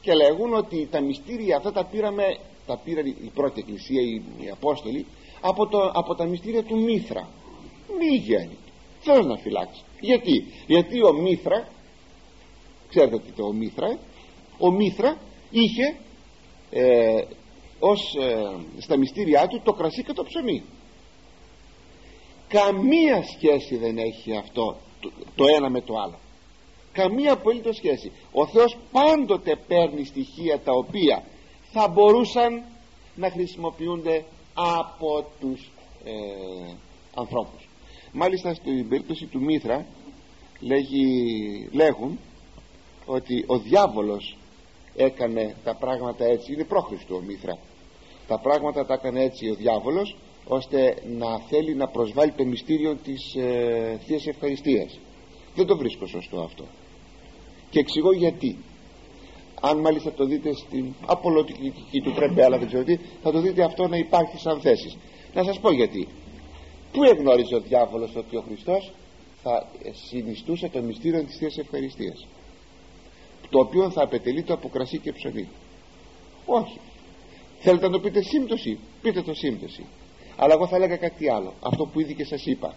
και λέγουν ότι τα μυστήρια αυτά τα πήραμε τα πήραν η πρώτη εκκλησία οι, οι Απόστολοι από, το, από τα μυστήρια του Μήθρα. Μη γέννη. Θέλω να φυλάξεις. Γιατί, γιατί ο Μήθρα ξέρετε τι το ο Μήθρα ο Μήθρα είχε ε, ως, ε, στα μυστήριά του το κρασί και το ψωμί. Καμία σχέση δεν έχει αυτό το, το ένα με το άλλο καμία απολύτως σχέση. Ο Θεός πάντοτε παίρνει στοιχεία τα οποία θα μπορούσαν να χρησιμοποιούνται από τους ε, ανθρώπους. Μάλιστα στην περίπτωση του Μήθρα λέγει, λέγουν ότι ο διάβολος έκανε τα πράγματα έτσι. Είναι πρόχριστο ο Μήθρα τα πράγματα τα έκανε έτσι ο διάβολος ώστε να θέλει να προσβάλλει το μυστήριο της ε, Θείας Ευχαριστίας. Δεν το βρίσκω σωστό αυτό και εξηγώ γιατί. Αν μάλιστα το δείτε στην απολωτική του τρεμπέλα δεν ξέρω τι θα το δείτε αυτό να υπάρχει σαν θέσεις. Να σας πω γιατί. Πού εγνώριζε ο διάβολος ότι ο Χριστός θα συνιστούσε το μυστήριο της Θείας Ευχαριστίας το οποίο θα απαιτελεί το από κρασί και ψωμί. Όχι. Θέλετε να το πείτε σύμπτωση πείτε το σύμπτωση. Αλλά εγώ θα έλεγα κάτι άλλο αυτό που ήδη και σας είπα.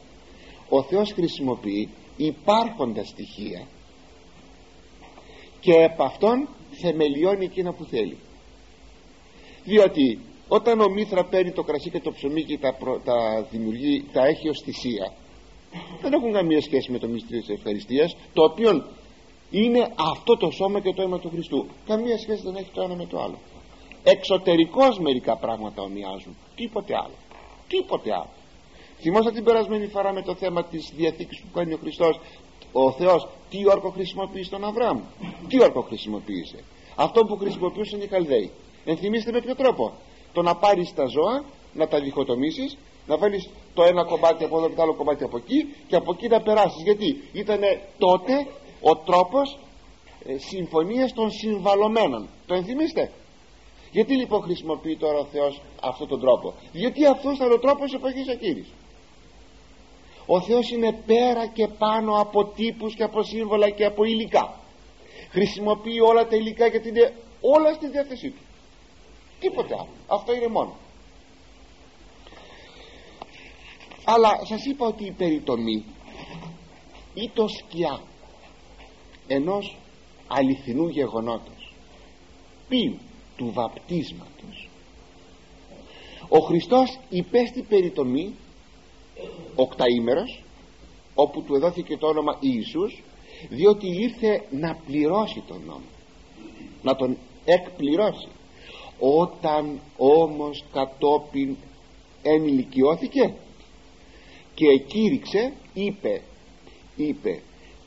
Ο Θεός χρησιμοποιεί υπάρχοντα στοιχεία και επ' αυτόν θεμελιώνει εκείνα που θέλει. Διότι όταν ο Μήθρα παίρνει το κρασί και το ψωμί και τα, τα, δημιουργεί, τα έχει ως θυσία δεν έχουν καμία σχέση με το μυστήριο της ευχαριστίας το οποίο είναι αυτό το σώμα και το αίμα του Χριστού. Καμία σχέση δεν έχει το ένα με το άλλο. Εξωτερικώς μερικά πράγματα ομοιάζουν. Τίποτε άλλο. Τίποτε άλλο. Θυμόσα την περασμένη φορά με το θέμα της διαθήκης που κάνει ο Χριστός ο Θεός τι όρκο χρησιμοποιείς στον Αβραάμ; Τι όρκο χρησιμοποίησε; Αυτό που χρησιμοποιούσαν οι Καλδαίοι ενθυμίστε με ποιο τρόπο. Το να πάρεις τα ζώα να τα διχοτομήσεις να βάλεις το ένα κομμάτι από εδώ και το άλλο κομμάτι από εκεί και από εκεί να περάσεις. Γιατί ήταν τότε ο τρόπος ε, συμφωνίας των συμβαλωμένων. Το ενθυμίστε. Γιατί λοιπόν χρησιμοποιεί τώρα ο Θεός αυτόν τον τρόπο; Γιατί αυτός ήταν ο τρόπος εποχής εκείνης; Ο Θεός είναι πέρα και πάνω από τύπους και από σύμβολα και από υλικά. Χρησιμοποιεί όλα τα υλικά γιατί είναι όλα στη διάθεσή του. Τίποτε άλλο αυτό είναι μόνο. Αλλά σας είπα ότι η περιτομή ή το σκιά ενός αληθινού γεγονότος πει του βαπτίσματος. Ο Χριστός υπέστη περιτομή οκταήμερος όπου του εδόθηκε το όνομα Ιησούς διότι ήρθε να πληρώσει τον νόμο. Να τον εκπληρώσει. Όταν όμως κατόπιν ενηλικιώθηκε και εκήρυξε είπε είπε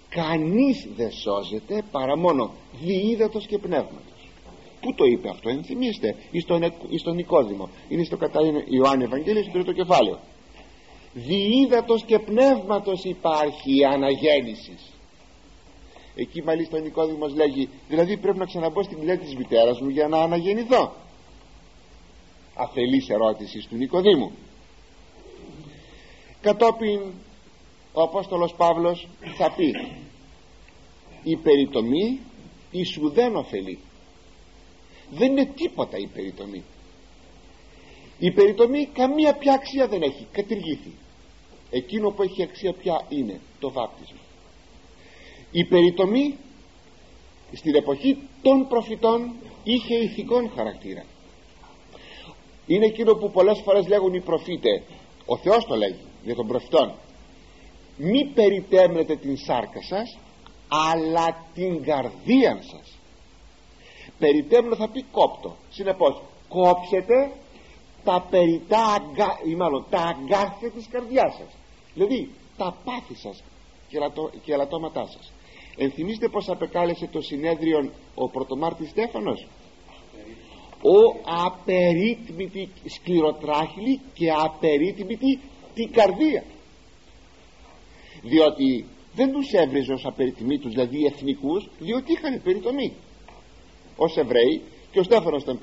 κανείς δεν σώζεται παρά μόνο διείδατος και πνεύματος πού το είπε αυτό ενθυμίστε εις τον, εις τον Νικόδημο είναι στο κατά Ιωάννη Ευαγγέλιο στο τρίτο κεφάλαιο διείδατος και πνεύματος υπάρχει η αναγέννησης. Εκεί μάλιστα ο Νικόδημος λέγει δηλαδή πρέπει να ξαναμπώ στην κοιλιά της μητέρας μου για να αναγεννηθώ. Αφελής ερώτησης του Νικοδήμου. Κατόπιν ο Απόστολος Παύλος θα πει η περιτομή η σου δεν ωφελεί δεν είναι τίποτα η περιτομή. Η περιτομή καμία πια αξία δεν έχει. Κατηργήθη εκείνο που έχει αξία πια είναι το βάπτισμα. Η περιτομή στην εποχή των προφητών είχε ηθικών χαρακτήρα. Είναι εκείνο που πολλές φορές λέγουν οι προφήτε. Ο Θεός το λέγει για τον προφητών μη περιτέμνετε την σάρκα σας αλλά την καρδία σας περιτέμνω θα πει κόπτω. Συνεπώς κόψετε τα περιτά αγκα... ή μάλλον τα αγκάθια της καρδιάς σας δηλαδή τα πάθη σας και, λατώ... και ελαττώματά σας. Ενθυμίστε πως απεκάλεσε το συνέδριο ο πρωτομάρτης Στέφανος. Ο απερίτμητη σκληροτράχυλη και απερίτμητη την καρδία. Διότι δεν τους έβριζε ως απεριτμήτους δηλαδή εθνικούς διότι είχαν περιτομή. Ως Εβραίοι και ο Στέφανος ήταν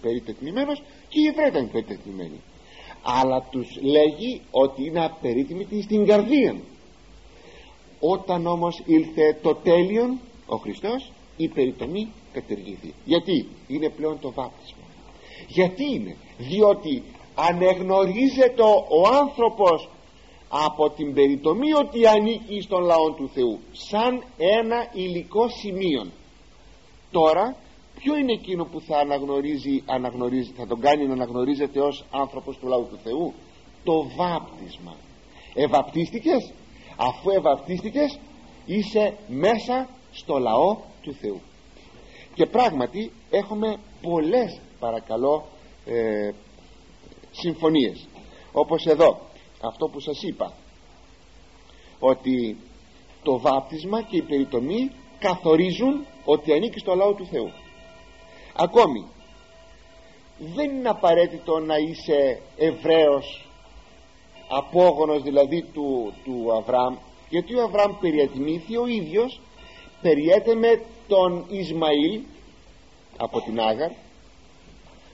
περιτετμημένος και οι Εβραίοι ήταν περιτετμημένοι αλλά τους λέγει ότι είναι απερίτμητοι στην καρδία. Όταν όμως ήλθε το τέλειον ο Χριστός η περιτομή κατεργήθη γιατί είναι πλέον το βάπτισμα. Γιατί είναι; Διότι ανεγνωρίζεται ο άνθρωπος από την περιτομή ότι ανήκει στον λαό του Θεού σαν ένα υλικό σημείο τώρα ποιο είναι εκείνο που θα αναγνωρίζει, αναγνωρίζει θα τον κάνει να αναγνωρίζεται ως άνθρωπος του λαού του Θεού; Το βάπτισμα. Ευαπτίστηκες; Αφού ευαπτίστηκες είσαι μέσα στο λαό του Θεού. Και πράγματι έχουμε πολλές παρακαλώ ε, συμφωνίες. Όπως εδώ αυτό που σας είπα ότι το βάπτισμα και η περιτομή καθορίζουν ότι ανήκει στο λαό του Θεού ακόμη δεν είναι απαραίτητο να είσαι Εβραίος απόγονος δηλαδή του, του Αβραάμ γιατί ο Αβραάμ περιετμήθη ο ίδιος περιέτεμε τον Ισμαήλ από την Άγαρ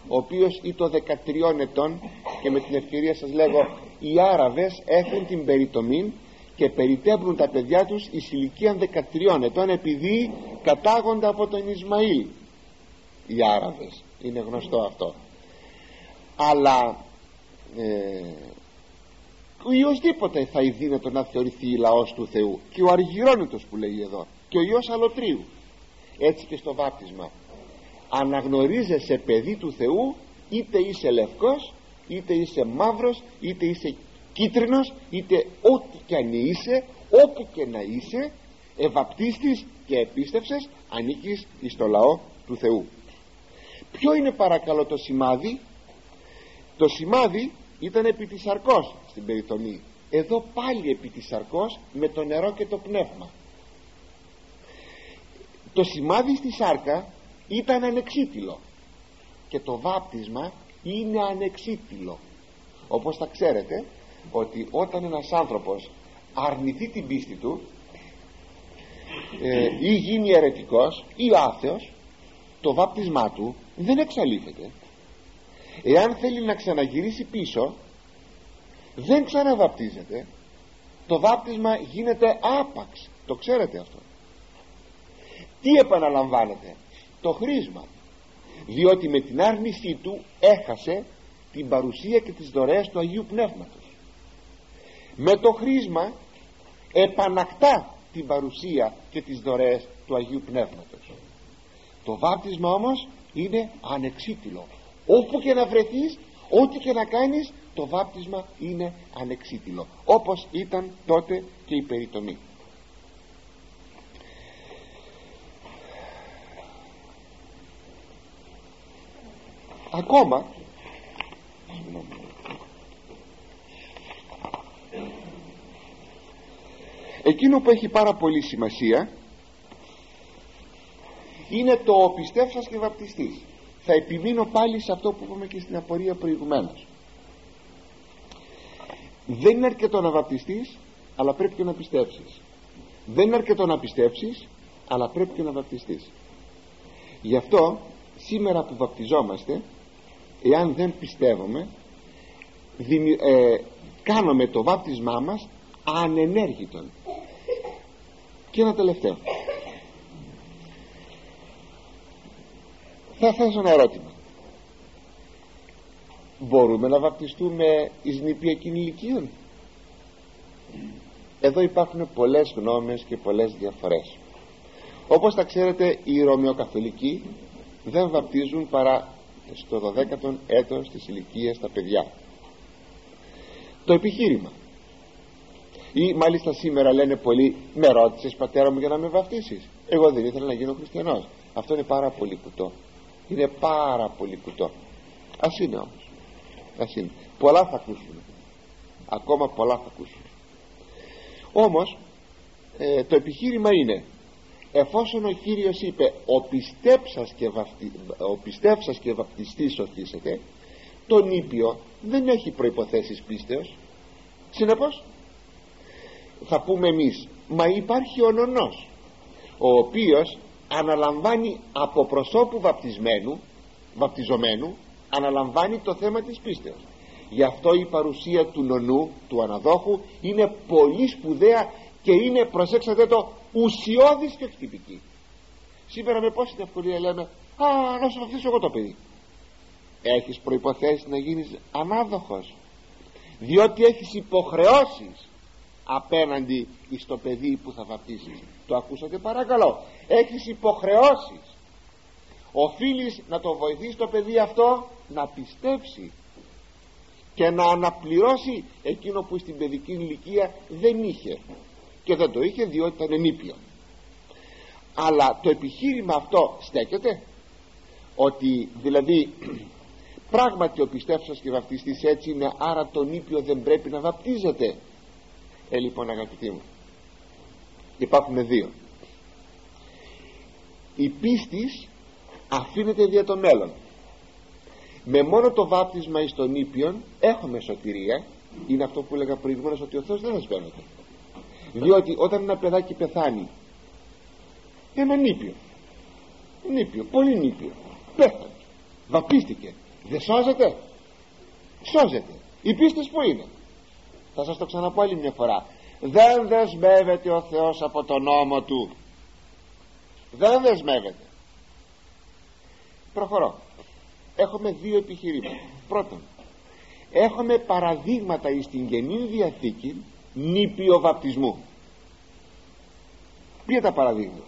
ο οποίος ήταν 13 ετών και με την ευκαιρία σας λέγω οι Άραβες έχουν την περιτομή και περιτέμπουν τα παιδιά τους εις ηλικία 13 ετών επειδή κατάγονται από τον Ισμαήλ οι Άραβες. Είναι γνωστό αυτό. Αλλά ε, οποιοσδήποτε θα ειδύνατο να θεωρηθεί λαός του Θεού. Και ο Αργυρώνητος που λέει εδώ. Και ο Υιός Αλωτρίου. Έτσι και στο βάπτισμα. Αναγνωρίζεσαι παιδί του Θεού είτε είσαι λευκός είτε είσαι μαύρος είτε είσαι κίτρινος είτε ό,τι και αν είσαι όπου και να είσαι ευαπτίστης και επίστευσες ανήκεις στο λαό του Θεού ποιο είναι παρακαλώ το σημάδι; Το σημάδι ήταν επί της αρκός στην περιτομή εδώ πάλι επί της αρκός με το νερό και το πνεύμα. Το σημάδι στη σάρκα ήταν ανεξίτηλο και το βάπτισμα είναι ανεξίτηλο. Όπως θα ξέρετε ότι όταν ένας άνθρωπος αρνηθεί την πίστη του ε, ή γίνει αιρετικός ή άθεος το βάπτισμά του δεν εξαλείφεται. Εάν θέλει να ξαναγυρίσει πίσω δεν ξαναβαπτίζεται. Το βάπτισμα γίνεται άπαξ. Το ξέρετε αυτό. Τι επαναλαμβάνεται; Το χρήσμα. Διότι με την άρνησή του έχασε την παρουσία και τις δωρεές του Αγίου Πνεύματος. Με το χρήσμα επανακτά την παρουσία και τις δωρεές του Αγίου Πνεύματος. Το βάπτισμα όμως είναι ανεξίτηλο. Όπου και να βρεθείς ό,τι και να κάνεις το βάπτισμα είναι ανεξίτηλο. Όπως ήταν τότε και η περιτομή. Ακόμα εκείνο που έχει πάρα πολύ σημασία είναι το πιστεύσας και βαπτιστής. Θα επιμείνω πάλι σε αυτό που είπαμε και στην απορία προηγουμένως. Δεν είναι αρκετό να βαπτιστείς αλλά πρέπει και να πιστέψεις. Δεν είναι αρκετό να πιστέψεις αλλά πρέπει και να βαπτιστείς. Γι' αυτό σήμερα που βαπτιζόμαστε εάν δεν πιστεύουμε ε, κάνουμε το βάπτισμά μας ανενέργητον. Και ένα τελευταίο θα θέσω ένα ερώτημα. Μπορούμε να βαπτιστούμε εις νηπιακήν ηλικίων; Εδώ υπάρχουν πολλές γνώμες και πολλές διαφορές. Όπως τα ξέρετε οι Ρωμαιοκαθολικοί δεν βαπτίζουν παρά στο 12ο έτος της ηλικίας τα παιδιά. Το επιχείρημα. Ή μάλιστα σήμερα λένε πολλοί με ρώτησες πατέρα μου για να με βαφτίσεις εγώ δεν ήθελα να γίνω χριστιανός. Αυτό είναι πάρα πολύ κουτό είναι πάρα πολύ κουτό. Ας είναι όμως. Ας είναι. Πολλά θα ακούσουν ακόμα πολλά θα ακούσουν όμως ε, το επιχείρημα είναι εφόσον ο Κύριος είπε ο πιστέψας και, βαφτι, ο πιστέψας και βαπτιστής σωθήσετε το νήπιο δεν έχει προϋποθέσεις πίστεως. Συνεπώς θα πούμε εμείς μα υπάρχει ο νονός ο οποίος αναλαμβάνει από προσώπου βαπτισμένου βαπτιζομένου αναλαμβάνει το θέμα της πίστεως. Γι' αυτό η παρουσία του νονού του αναδόχου είναι πολύ σπουδαία και είναι προσέξατε το ουσιώδης και χτυπική σήμερα με πόση ευκολία λέμε α να σου βαφτίσω εγώ το παιδί έχεις προϋποθέσεις να γίνεις ανάδοχος διότι έχεις υποχρεώσεις απέναντι στο παιδί που θα βαπτίσεις το ακούσατε παρακαλώ. Έχεις υποχρεώσεις. Οφείλεις να το βοηθήσει το παιδί αυτό να πιστέψει και να αναπληρώσει εκείνο που στην παιδική ηλικία δεν είχε και δεν το είχε διότι ήταν ενήπιο αλλά το επιχείρημα αυτό στέκεται; Ότι δηλαδή πράγματι ο πιστεύσας και βαπτιστής έτσι είναι άρα το νήπιο δεν πρέπει να βαπτίζεται. Ε λοιπόν αγαπητοί μου υπάρχουν δύο. Η πίστης αφήνεται δια το μέλλον. Με μόνο το βάπτισμα εις τον Ήπιον έχουμε σωτηρία. Είναι αυτό που έλεγα προηγουμένως ότι ο Θεός δεν ασβαίνεται. Διότι όταν ένα παιδάκι πεθάνει ένα νήπιο νήπιο, πολύ νήπιο πέφτει βαπίστηκε δεν σώζεται. Σώζεται. Η πίστης που είναι. Θα σας το ξαναπώ άλλη μια φορά δεν δεσμεύεται ο Θεός από τον νόμο του. Δεν δεσμεύεται. Προχωρώ. Έχουμε δύο επιχειρήματα. Πρώτον έχουμε παραδείγματα στην Καινή Διαθήκη νήπιο βαπτισμού ποια τα παραδείγματα;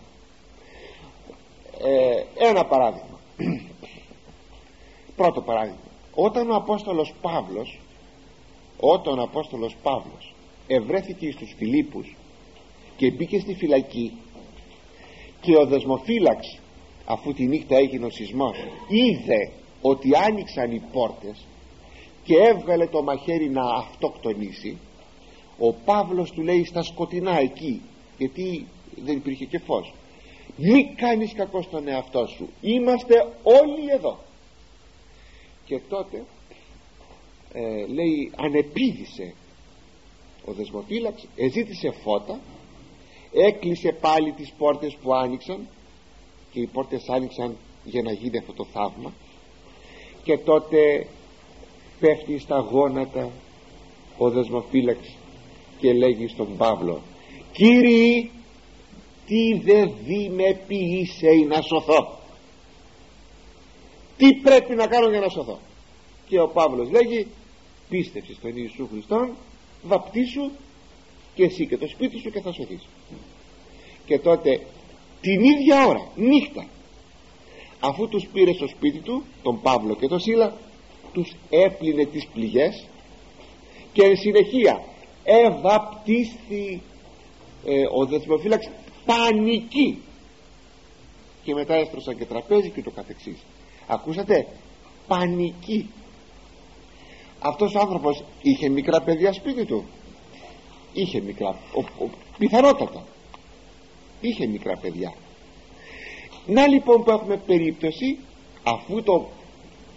Ε, ένα παράδειγμα. Πρώτο παράδειγμα. Όταν ο Απόστολος Παύλος όταν ο Απόστολος Παύλος ευρέθηκε στους Φιλίππους και μπήκε στη φυλακή και ο δεσμοφύλαξ αφού τη νύχτα έγινε ο σεισμός είδε ότι άνοιξαν οι πόρτες και έβγαλε το μαχαίρι να αυτοκτονήσει ο Παύλος του λέει στα σκοτεινά εκεί γιατί δεν υπήρχε και φως μη κάνεις κακό στον εαυτό σου είμαστε όλοι εδώ και τότε ε, λέει ανεπίδησε ο δεσμοφύλαξ εζήτησε φώτα έκλεισε πάλι τις πόρτες που άνοιξαν και οι πόρτες άνοιξαν για να γίνει αυτό το θαύμα και τότε πέφτει στα γόνατα ο δεσμοφύλαξ και λέγει στον Παύλο Κύριοι τι δε δει με ποιήσε να σωθώ; Τι πρέπει να κάνω για να σωθώ; Και ο Παύλος λέγει πίστεψε στον Ιησού Χριστόν βαπτίσου και εσύ και το σπίτι σου και θα σωθείς. Και τότε την ίδια ώρα νύχτα αφού τους πήρε στο σπίτι του τον Παύλο και τον Σίλα τους έπλυνε τις πληγές και εν συνεχεία ευαπτίσθη ε, ο δεσμοφύλαξ πανική. Και μετά έστρωσαν και τραπέζι και το καθεξής. Ακούσατε; Πανική αυτός ο άνθρωπος είχε μικρά παιδιά σπίτι του. Είχε μικρά ο, ο, πιθανότατα. Είχε μικρά παιδιά. Να λοιπόν που έχουμε περίπτωση αφού το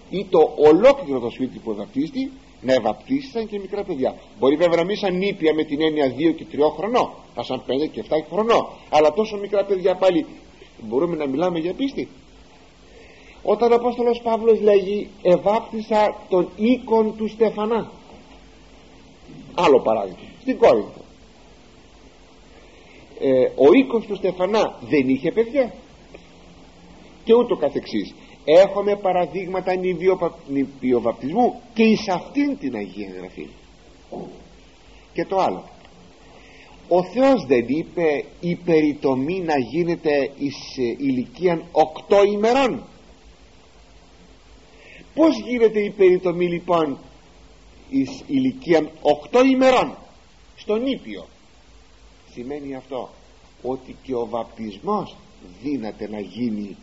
ή το ολόκληρο το σπίτι που βαπτίστη να ευαπτίστησαν και μικρά παιδιά. Μπορεί βέβαια να μην σαν νήπια με την έννοια 2 και 3 χρονών θα σαν 5 και 7 χρονών. Αλλά τόσο μικρά παιδιά πάλι μπορούμε να μιλάμε για πίστη όταν ο Απόστολος Παύλος λέγει ευάπτισα τον οίκον του Στεφανά άλλο παράδειγμα. Στην Κόρινθο. Ε, ο οίκος του Στεφανά δεν είχε παιδιά. Και ούτω καθεξής. Έχουμε παραδείγματα νηπιοβαπτισμού και εις αυτήν την Αγία Γραφή και το άλλο. Ο Θεός δεν είπε η περιτομή να γίνεται εις ε, ηλικίαν οκτώ ημερών πως γίνεται η περιτομή λοιπόν εις ηλικίαν οκτώ ημερών στον Ήπιο; Σημαίνει αυτό ότι και ο βαπτισμός δύναται να γίνει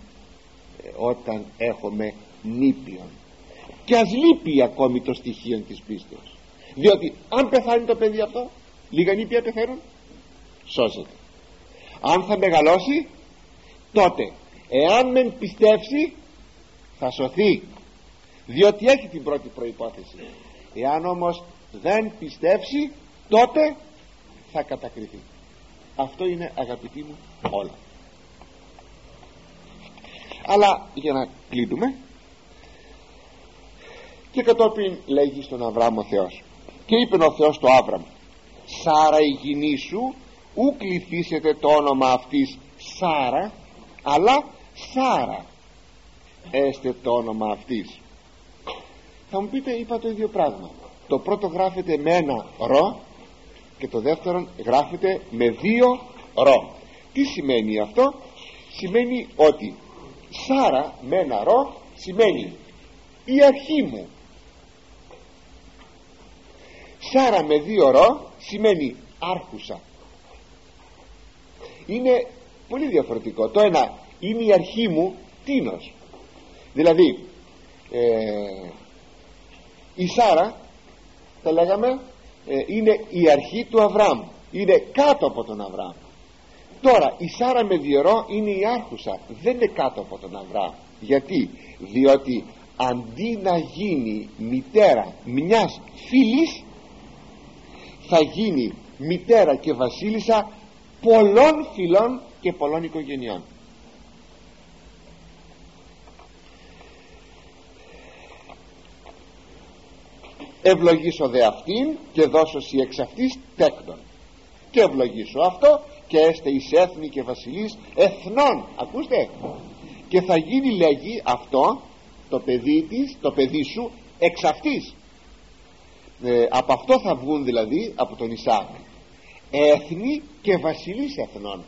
ε, όταν έχουμε νήπιον. Και ας λείπει ακόμη το στοιχείο της πίστεως. Διότι αν πεθάνει το παιδί αυτό λίγα νήπια πεθαίνουν σώζεται. Αν θα μεγαλώσει τότε εάν μεν πιστεύσει θα σωθεί διότι έχει την πρώτη προϋπόθεση. Εάν όμως δεν πιστεύσει τότε θα κατακριθεί. Αυτό είναι αγαπητοί μου όλα. Αλλά για να κλείνουμε και κατόπιν λέγει στον Αβραάμ ο Θεός και είπε ο Θεός στο Άβραμ Σάρα η γυνή σου ου κληθήσετε το όνομα αυτής Σάρα αλλά Σάρα έστε το όνομα αυτής θα μου πείτε είπα το ίδιο πράγμα. Το πρώτο γράφεται με ένα ρο και το δεύτερο γράφεται με δύο ρο. Τι σημαίνει αυτό; Σημαίνει ότι Σάρα με ένα ρο σημαίνει η αρχή μου Σάρα με δύο ρο σημαίνει άρχουσα είναι πολύ διαφορετικό. Το ένα είναι η αρχή μου τίνος δηλαδή ε, η Σάρα θα λέγαμε ε, είναι η αρχή του Αβραάμ. Είναι κάτω από τον Αβραάμ. Τώρα η Σάρα με διορό είναι η άρχουσα. Δεν είναι κάτω από τον Αβραάμ. Γιατί; Διότι αντί να γίνει μητέρα μιας φίλης θα γίνει μητέρα και βασίλισσα πολλών φυλών και πολλών οικογενειών ευλογήσω δε αυτήν και δώσω σι εξ αυτής τέκνον. Και ευλογήσω αυτό και έστε εις έθνη και βασιλείς εθνών. Ακούστε. Και θα γίνει λέγει αυτό το παιδί της, το παιδί σου εξ αυτής. Ε, από αυτό θα βγουν δηλαδή από τον Ισάκ. Έθνη και βασιλείς εθνών.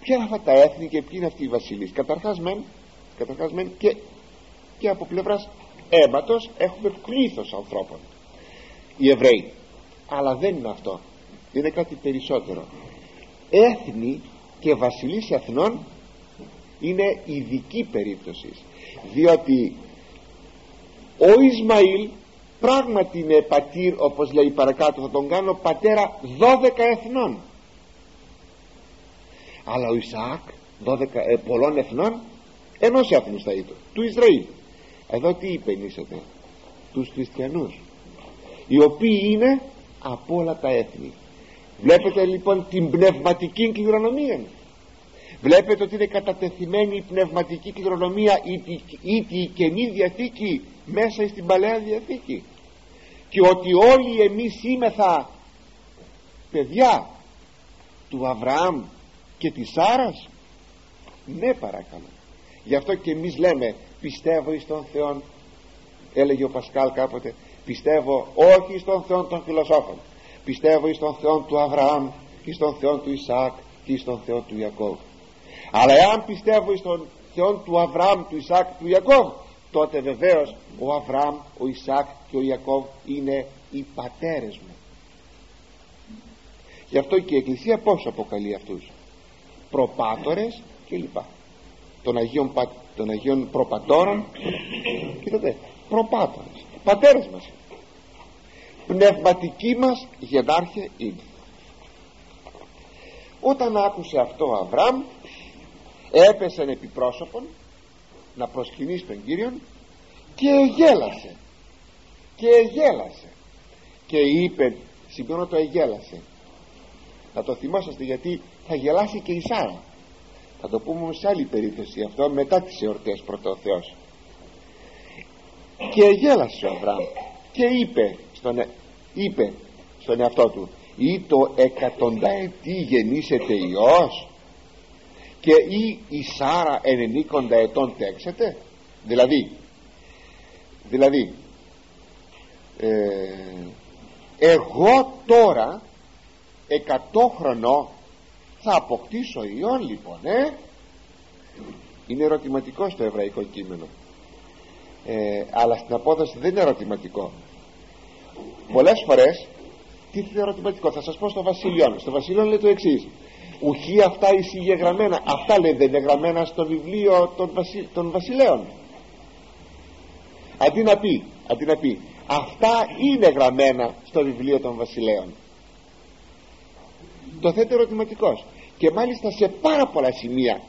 Ποια είναι αυτά τα έθνη και ποιοι είναι αυτοί οι βασιλείς; Καταρχάς μεν, καταρχάς μεν και, και από πλευράς αίματος έχουμε πλήθος ανθρώπων οι Εβραίοι. Αλλά δεν είναι αυτό. Είναι κάτι περισσότερο. Έθνη και βασιλείς εθνών είναι ειδική περίπτωση. Διότι ο Ισμαήλ πράγματι είναι πατήρ όπως λέει παρακάτω θα τον κάνω πατέρα 12 εθνών. Αλλά ο Ισαάκ 12, ε, πολλών εθνών ενός έθνους θα ήταν του Ισραήλ εδώ τι υπενήσετε τους χριστιανούς οι οποίοι είναι από όλα τα έθνη. Βλέπετε λοιπόν την πνευματική κληρονομία. Βλέπετε ότι είναι κατατεθειμένη η πνευματική κληρονομία ή η Καινή Διαθήκη μέσα στην Παλαιά Διαθήκη. Και ότι όλοι εμείς είμεθα παιδιά του Αβραάμ και της Σάρας. Ναι παρακαλώ. Γι' αυτό και εμείς λέμε πιστεύω εις τον Θεό έλεγε ο Πασκάλ κάποτε πιστεύω όχι στον Θεό των φιλοσόφων πιστεύω εις τον Θεό του Αβραάμ εις τον Θεό του Ισaac και εις τον Θεό του Ιακώβ αλλά εάν πιστεύω εις τον Θεό του Αβραάμ του Ισaac του Ιακώβ τότε βεβαίως ο Αβραάμ ο Ισaac και ο Ιακώβ είναι οι πατέρες μου. Γι' αυτό και η Εκκλησία πως αποκαλεί αυτούς. Προπάτορες κλπ. Των Αγίων, των Αγίων προπατόρων κοίτατε προπάτορες πατέρες μας. Πνευματική μας γενάρχε είναι. Όταν άκουσε αυτό ο Αβραάμ έπεσε επί πρόσωπον να προσκυνήσει τον Κύριον και εγέλασε και εγέλασε και είπε συμπληρώνω το εγέλασε να το θυμόσαστε γιατί θα γελάσει και η Σάρα θα το πούμε σε άλλη περίπτωση αυτό μετά τις εορτές πρώτο Θεός. Και γέλασε ο Αβραάμ και είπε στον, ε, είπε στον εαυτό του ή το εκατονταετή γεννήσετε Υιός και ή η Σάρα ενενήκοντα ετών τέξετε δηλαδή δηλαδή ε, εγώ τώρα εκατόχρονο θα αποκτήσω ιόν λοιπόν ε; είναι ερωτηματικό στο εβραϊκό κείμενο. Ε, αλλά στην απόδοση δεν είναι ερωτηματικό. Πολλές φορές τι είναι ερωτηματικό; Θα σας πω στο βασιλιόν στο βασιλιόν λέει το εξής. ουχή αυτά εισηγεγραμμένα. Αυτά λέει δεν είναι γραμμένα στο βιβλίο των, βασι... των βασιλέων. Αντί να πει αντί να πει αυτά είναι γραμμένα στο βιβλίο των βασιλέων. Το θέτει ερωτηματικός και μάλιστα σε πάρα πολλά σημεία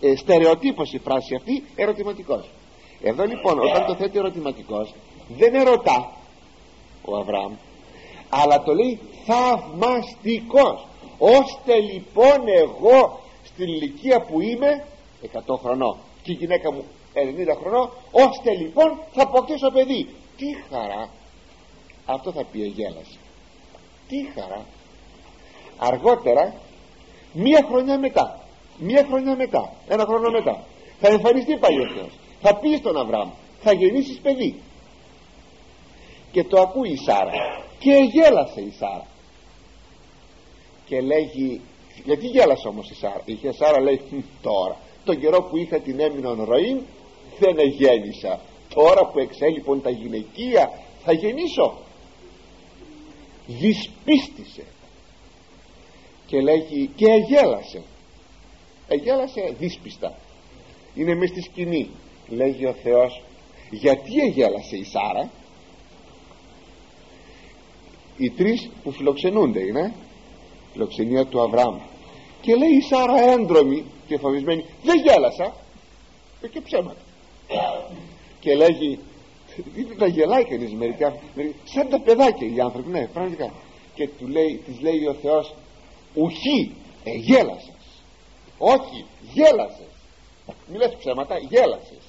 ε, στερεοτύπωση η φράση αυτή ερωτηματικός. Εδώ λοιπόν όταν το θέτει ερωτηματικός δεν ερωτά ο Αβραάμ αλλά το λέει θαυμαστικός. Ώστε λοιπόν εγώ στην ηλικία που είμαι 100 χρονών και η γυναίκα μου 90 χρονών ώστε λοιπόν θα αποκτήσω παιδί. Τι χαρά. Αυτό θα πει εγέλαση τι χαρά. Αργότερα μία χρονιά μετά. Μία χρονιά μετά. Ένα χρόνο μετά. Θα εμφανιστεί πάλι ο Θεός. Θα πεις στον Αβραάμ. Θα γεννήσεις παιδί. Και το ακούει η Σάρα. Και γέλασε η Σάρα. Και λέγει γιατί γέλασε όμως η Σάρα; Η Σάρα λέει τώρα τον καιρό που είχα την έμεινον ροή δεν γέννησα τώρα που εξέλιπον τα γυναικεία θα γεννήσω δυσπίστησε και λέγει και εγέλασε εγέλασε δύσπιστα. Είναι μες στη σκηνή λέγει ο Θεός. Γιατί εγέλασε η Σάρα; Οι τρεις που φιλοξενούνται είναι φιλοξενία του Αβραάμ. Και λέει η Σάρα έντρομη και φοβισμένη δεν γέλασα ε, και ψέματα. Και λέγει δεν γελάει κανείς μερικά, μερικά σαν τα παιδάκια οι άνθρωποι ναι πραγματικά και του λέει, της λέει ο Θεός ουχή εγέλασες όχι γέλασες. Μη λες ψέματα γέλασες.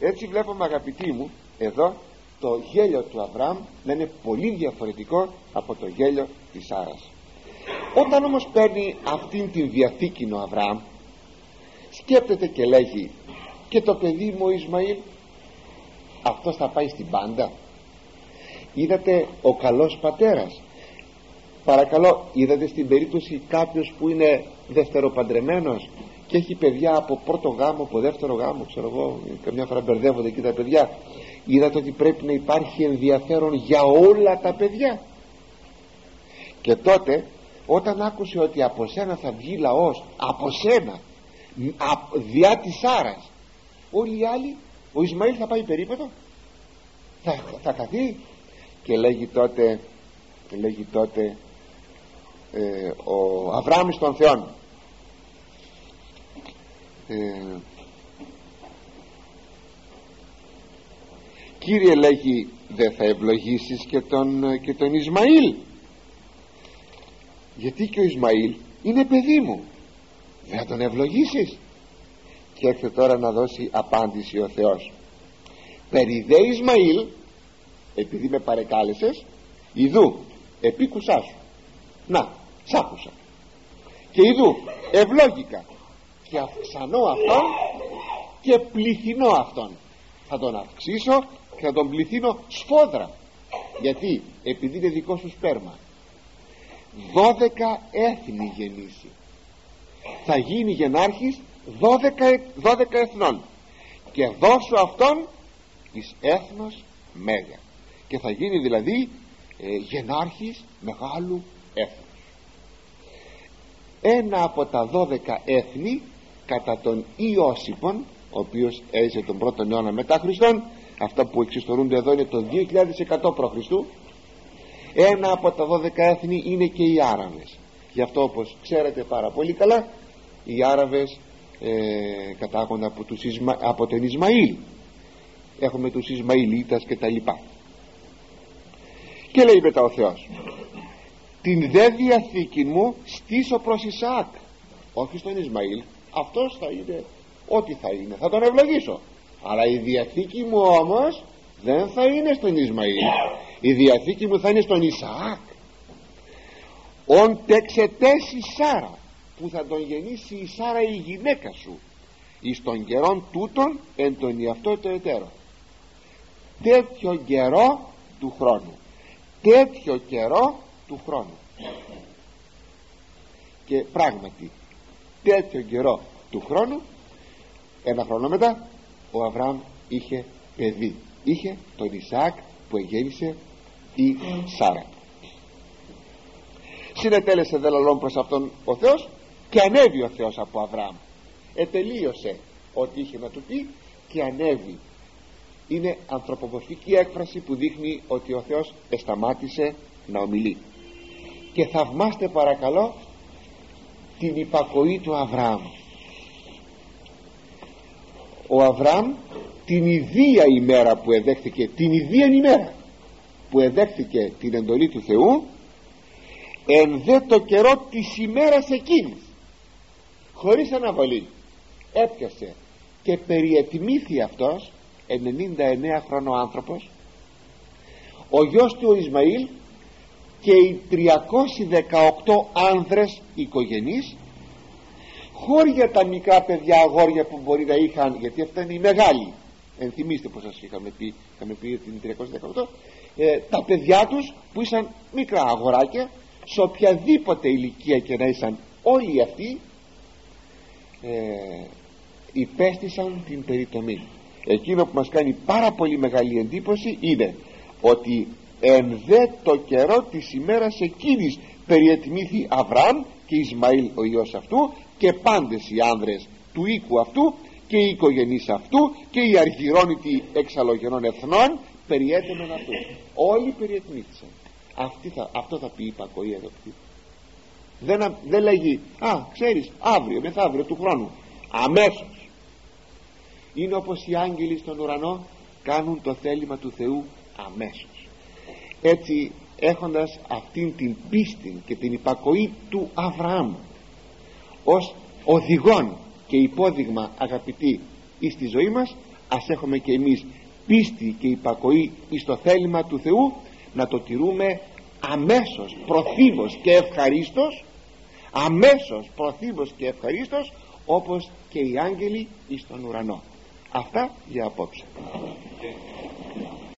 Έτσι βλέπουμε αγαπητοί μου εδώ το γέλιο του Αβραάμ να είναι πολύ διαφορετικό από το γέλιο της Σάρας. Όταν όμως παίρνει αυτήν την διαθήκη ο Αβραάμ σκέπτεται και λέγει και το παιδί μου ο Ισμαήλ αυτός θα πάει στην πάντα. Είδατε ο καλός πατέρας παρακαλώ είδατε στην περίπτωση κάποιος που είναι δευτεροπαντρεμένος και έχει παιδιά από πρώτο γάμο, από δεύτερο γάμο ξέρω εγώ, καμιά φορά μπερδεύονται εκεί τα παιδιά είδατε ότι πρέπει να υπάρχει ενδιαφέρον για όλα τα παιδιά. Και τότε όταν άκουσε ότι από σένα θα βγει λαός από σένα διά της Σάρας όλοι οι άλλοι ο Ισμαήλ θα πάει περίπατο θα, θα χαθεί. Και λέγει τότε λέγει τότε ε, ο Αβράμις των Θεών. Ε, Κύριε λέγει δεν θα ευλογήσεις και τον, και τον Ισμαήλ γιατί και ο Ισμαήλ είναι παιδί μου δεν θα τον ευλογήσεις και έρχεται τώρα να δώσει απάντηση ο Θεός. Περί δε Ισμαήλ επειδή με παρεκάλεσες ιδού επίκουσά σου να σ' άκουσα. Και ιδού ευλόγηκα. Και αυξανώ αυτόν και πληθυνώ αυτόν. Θα τον αυξήσω και θα τον πληθύνω σφόδρα. Γιατί; Επειδή είναι δικό σου σπέρμα. 12 έθνη γεννήσει. Θα γίνει γενάρχης 12, 12 εθνών. Και δώσω αυτόν εις έθνος μέγα. Και θα γίνει δηλαδή ε, γενάρχης μεγάλου έθνους ένα από τα 12 έθνη κατά τον Ιώσυπον ο οποίος έζησε τον πρώτο αιώνα μετά Χριστόν. Αυτά που εξιστορούνται εδώ είναι το 2100 π.Χ. ένα από τα 12 έθνη είναι και οι Άραβες. Γι' αυτό όπως ξέρετε πάρα πολύ καλά οι Άραβες ε, κατάγονται από, τους Ισμα, από τον Ισμαήλ. Έχουμε τους Ισμαηλίτας και τα λοιπά. Και λέει μετά ο Θεός την δε διαθήκη μου στήσω προς Ισαάκ. Όχι στον Ισμαήλ. Αυτός θα είναι ό,τι θα είναι. Θα τον ευλογήσω. Αλλά η διαθήκη μου όμως δεν θα είναι στον Ισμαήλ. Η διαθήκη μου θα είναι στον Ισαάκ. Ον τεξετές Σάρα που θα τον γεννήσει η Σάρα η γυναίκα σου εις τον καιρόν τούτον εν τον εαυτό το εταίρο τέτοιο καιρό του χρόνου. Τέτοιο καιρό του χρόνου. Και πράγματι τέτοιο καιρό του χρόνου ένα χρόνο μετά ο Αβραάμ είχε παιδί. Είχε τον Ισαάκ που εγέννησε η Σάρα. Συνετέλεσε δε λαλών προς αυτόν ο Θεός και ανέβη ο Θεός από Αβραάμ. Ετελείωσε ό,τι είχε να του πει και ανέβη. Είναι ανθρωπομορφική έκφραση που δείχνει ότι ο Θεός εσταμάτησε να ομιλεί και θαυμάστε παρακαλώ την υπακοή του Αβραάμ. Ο Αβραάμ την ιδία ημέρα που εδέχθηκε την ιδία ημέρα που εδέχθηκε την εντολή του Θεού εν δε το καιρό της ημέρας εκείνης χωρίς αναβολή έπιασε και περιετιμήθη αυτός 99 χρόνο άνθρωπος ο γιος του ο Ισμαήλ και οι 318 άνδρες οικογενείς χώρια τα μικρά παιδιά αγόρια που μπορεί να είχαν γιατί αυτά είναι οι μεγάλοι. Ενθυμίστε πως σας είχαμε πει, είχαμε πει την 318 ε, τα παιδιά τους που ήσαν μικρά αγοράκια σε οποιαδήποτε ηλικία και να ήσαν όλοι αυτοί ε, υπέστησαν την περιτομή. Εκείνο που μας κάνει πάρα πολύ μεγάλη εντύπωση είναι ότι εν δε το καιρό της ημέρας εκείνης περιετιμήθη Αβραάμ και Ισμαήλ ο ιός αυτού και πάντες οι άνδρες του οίκου αυτού και οι οικογενείς αυτού και οι αργυρώνητοι εξαλογενών εθνών περιέτεμεν αυτού. Όλοι περιετμήθησαν θα, αυτό θα πει η υπακοή εδώ. Δεν, δεν λέγει α ξέρεις αύριο μεθαύριο του χρόνου αμέσως είναι όπως οι άγγελοι στον ουρανό κάνουν το θέλημα του Θεού αμέσως έτσι έχοντας αυτήν την πίστη και την υπακοή του Αβραάμ ως οδηγόν και υπόδειγμα αγαπητοί εις τη ζωή μας ας έχουμε και εμείς πίστη και υπακοή εις το θέλημα του Θεού να το τηρούμε αμέσως προθύμως και ευχαρίστως αμέσως προθύμως και ευχαρίστως όπως και οι άγγελοι εις τον ουρανό. Αυτά για απόψε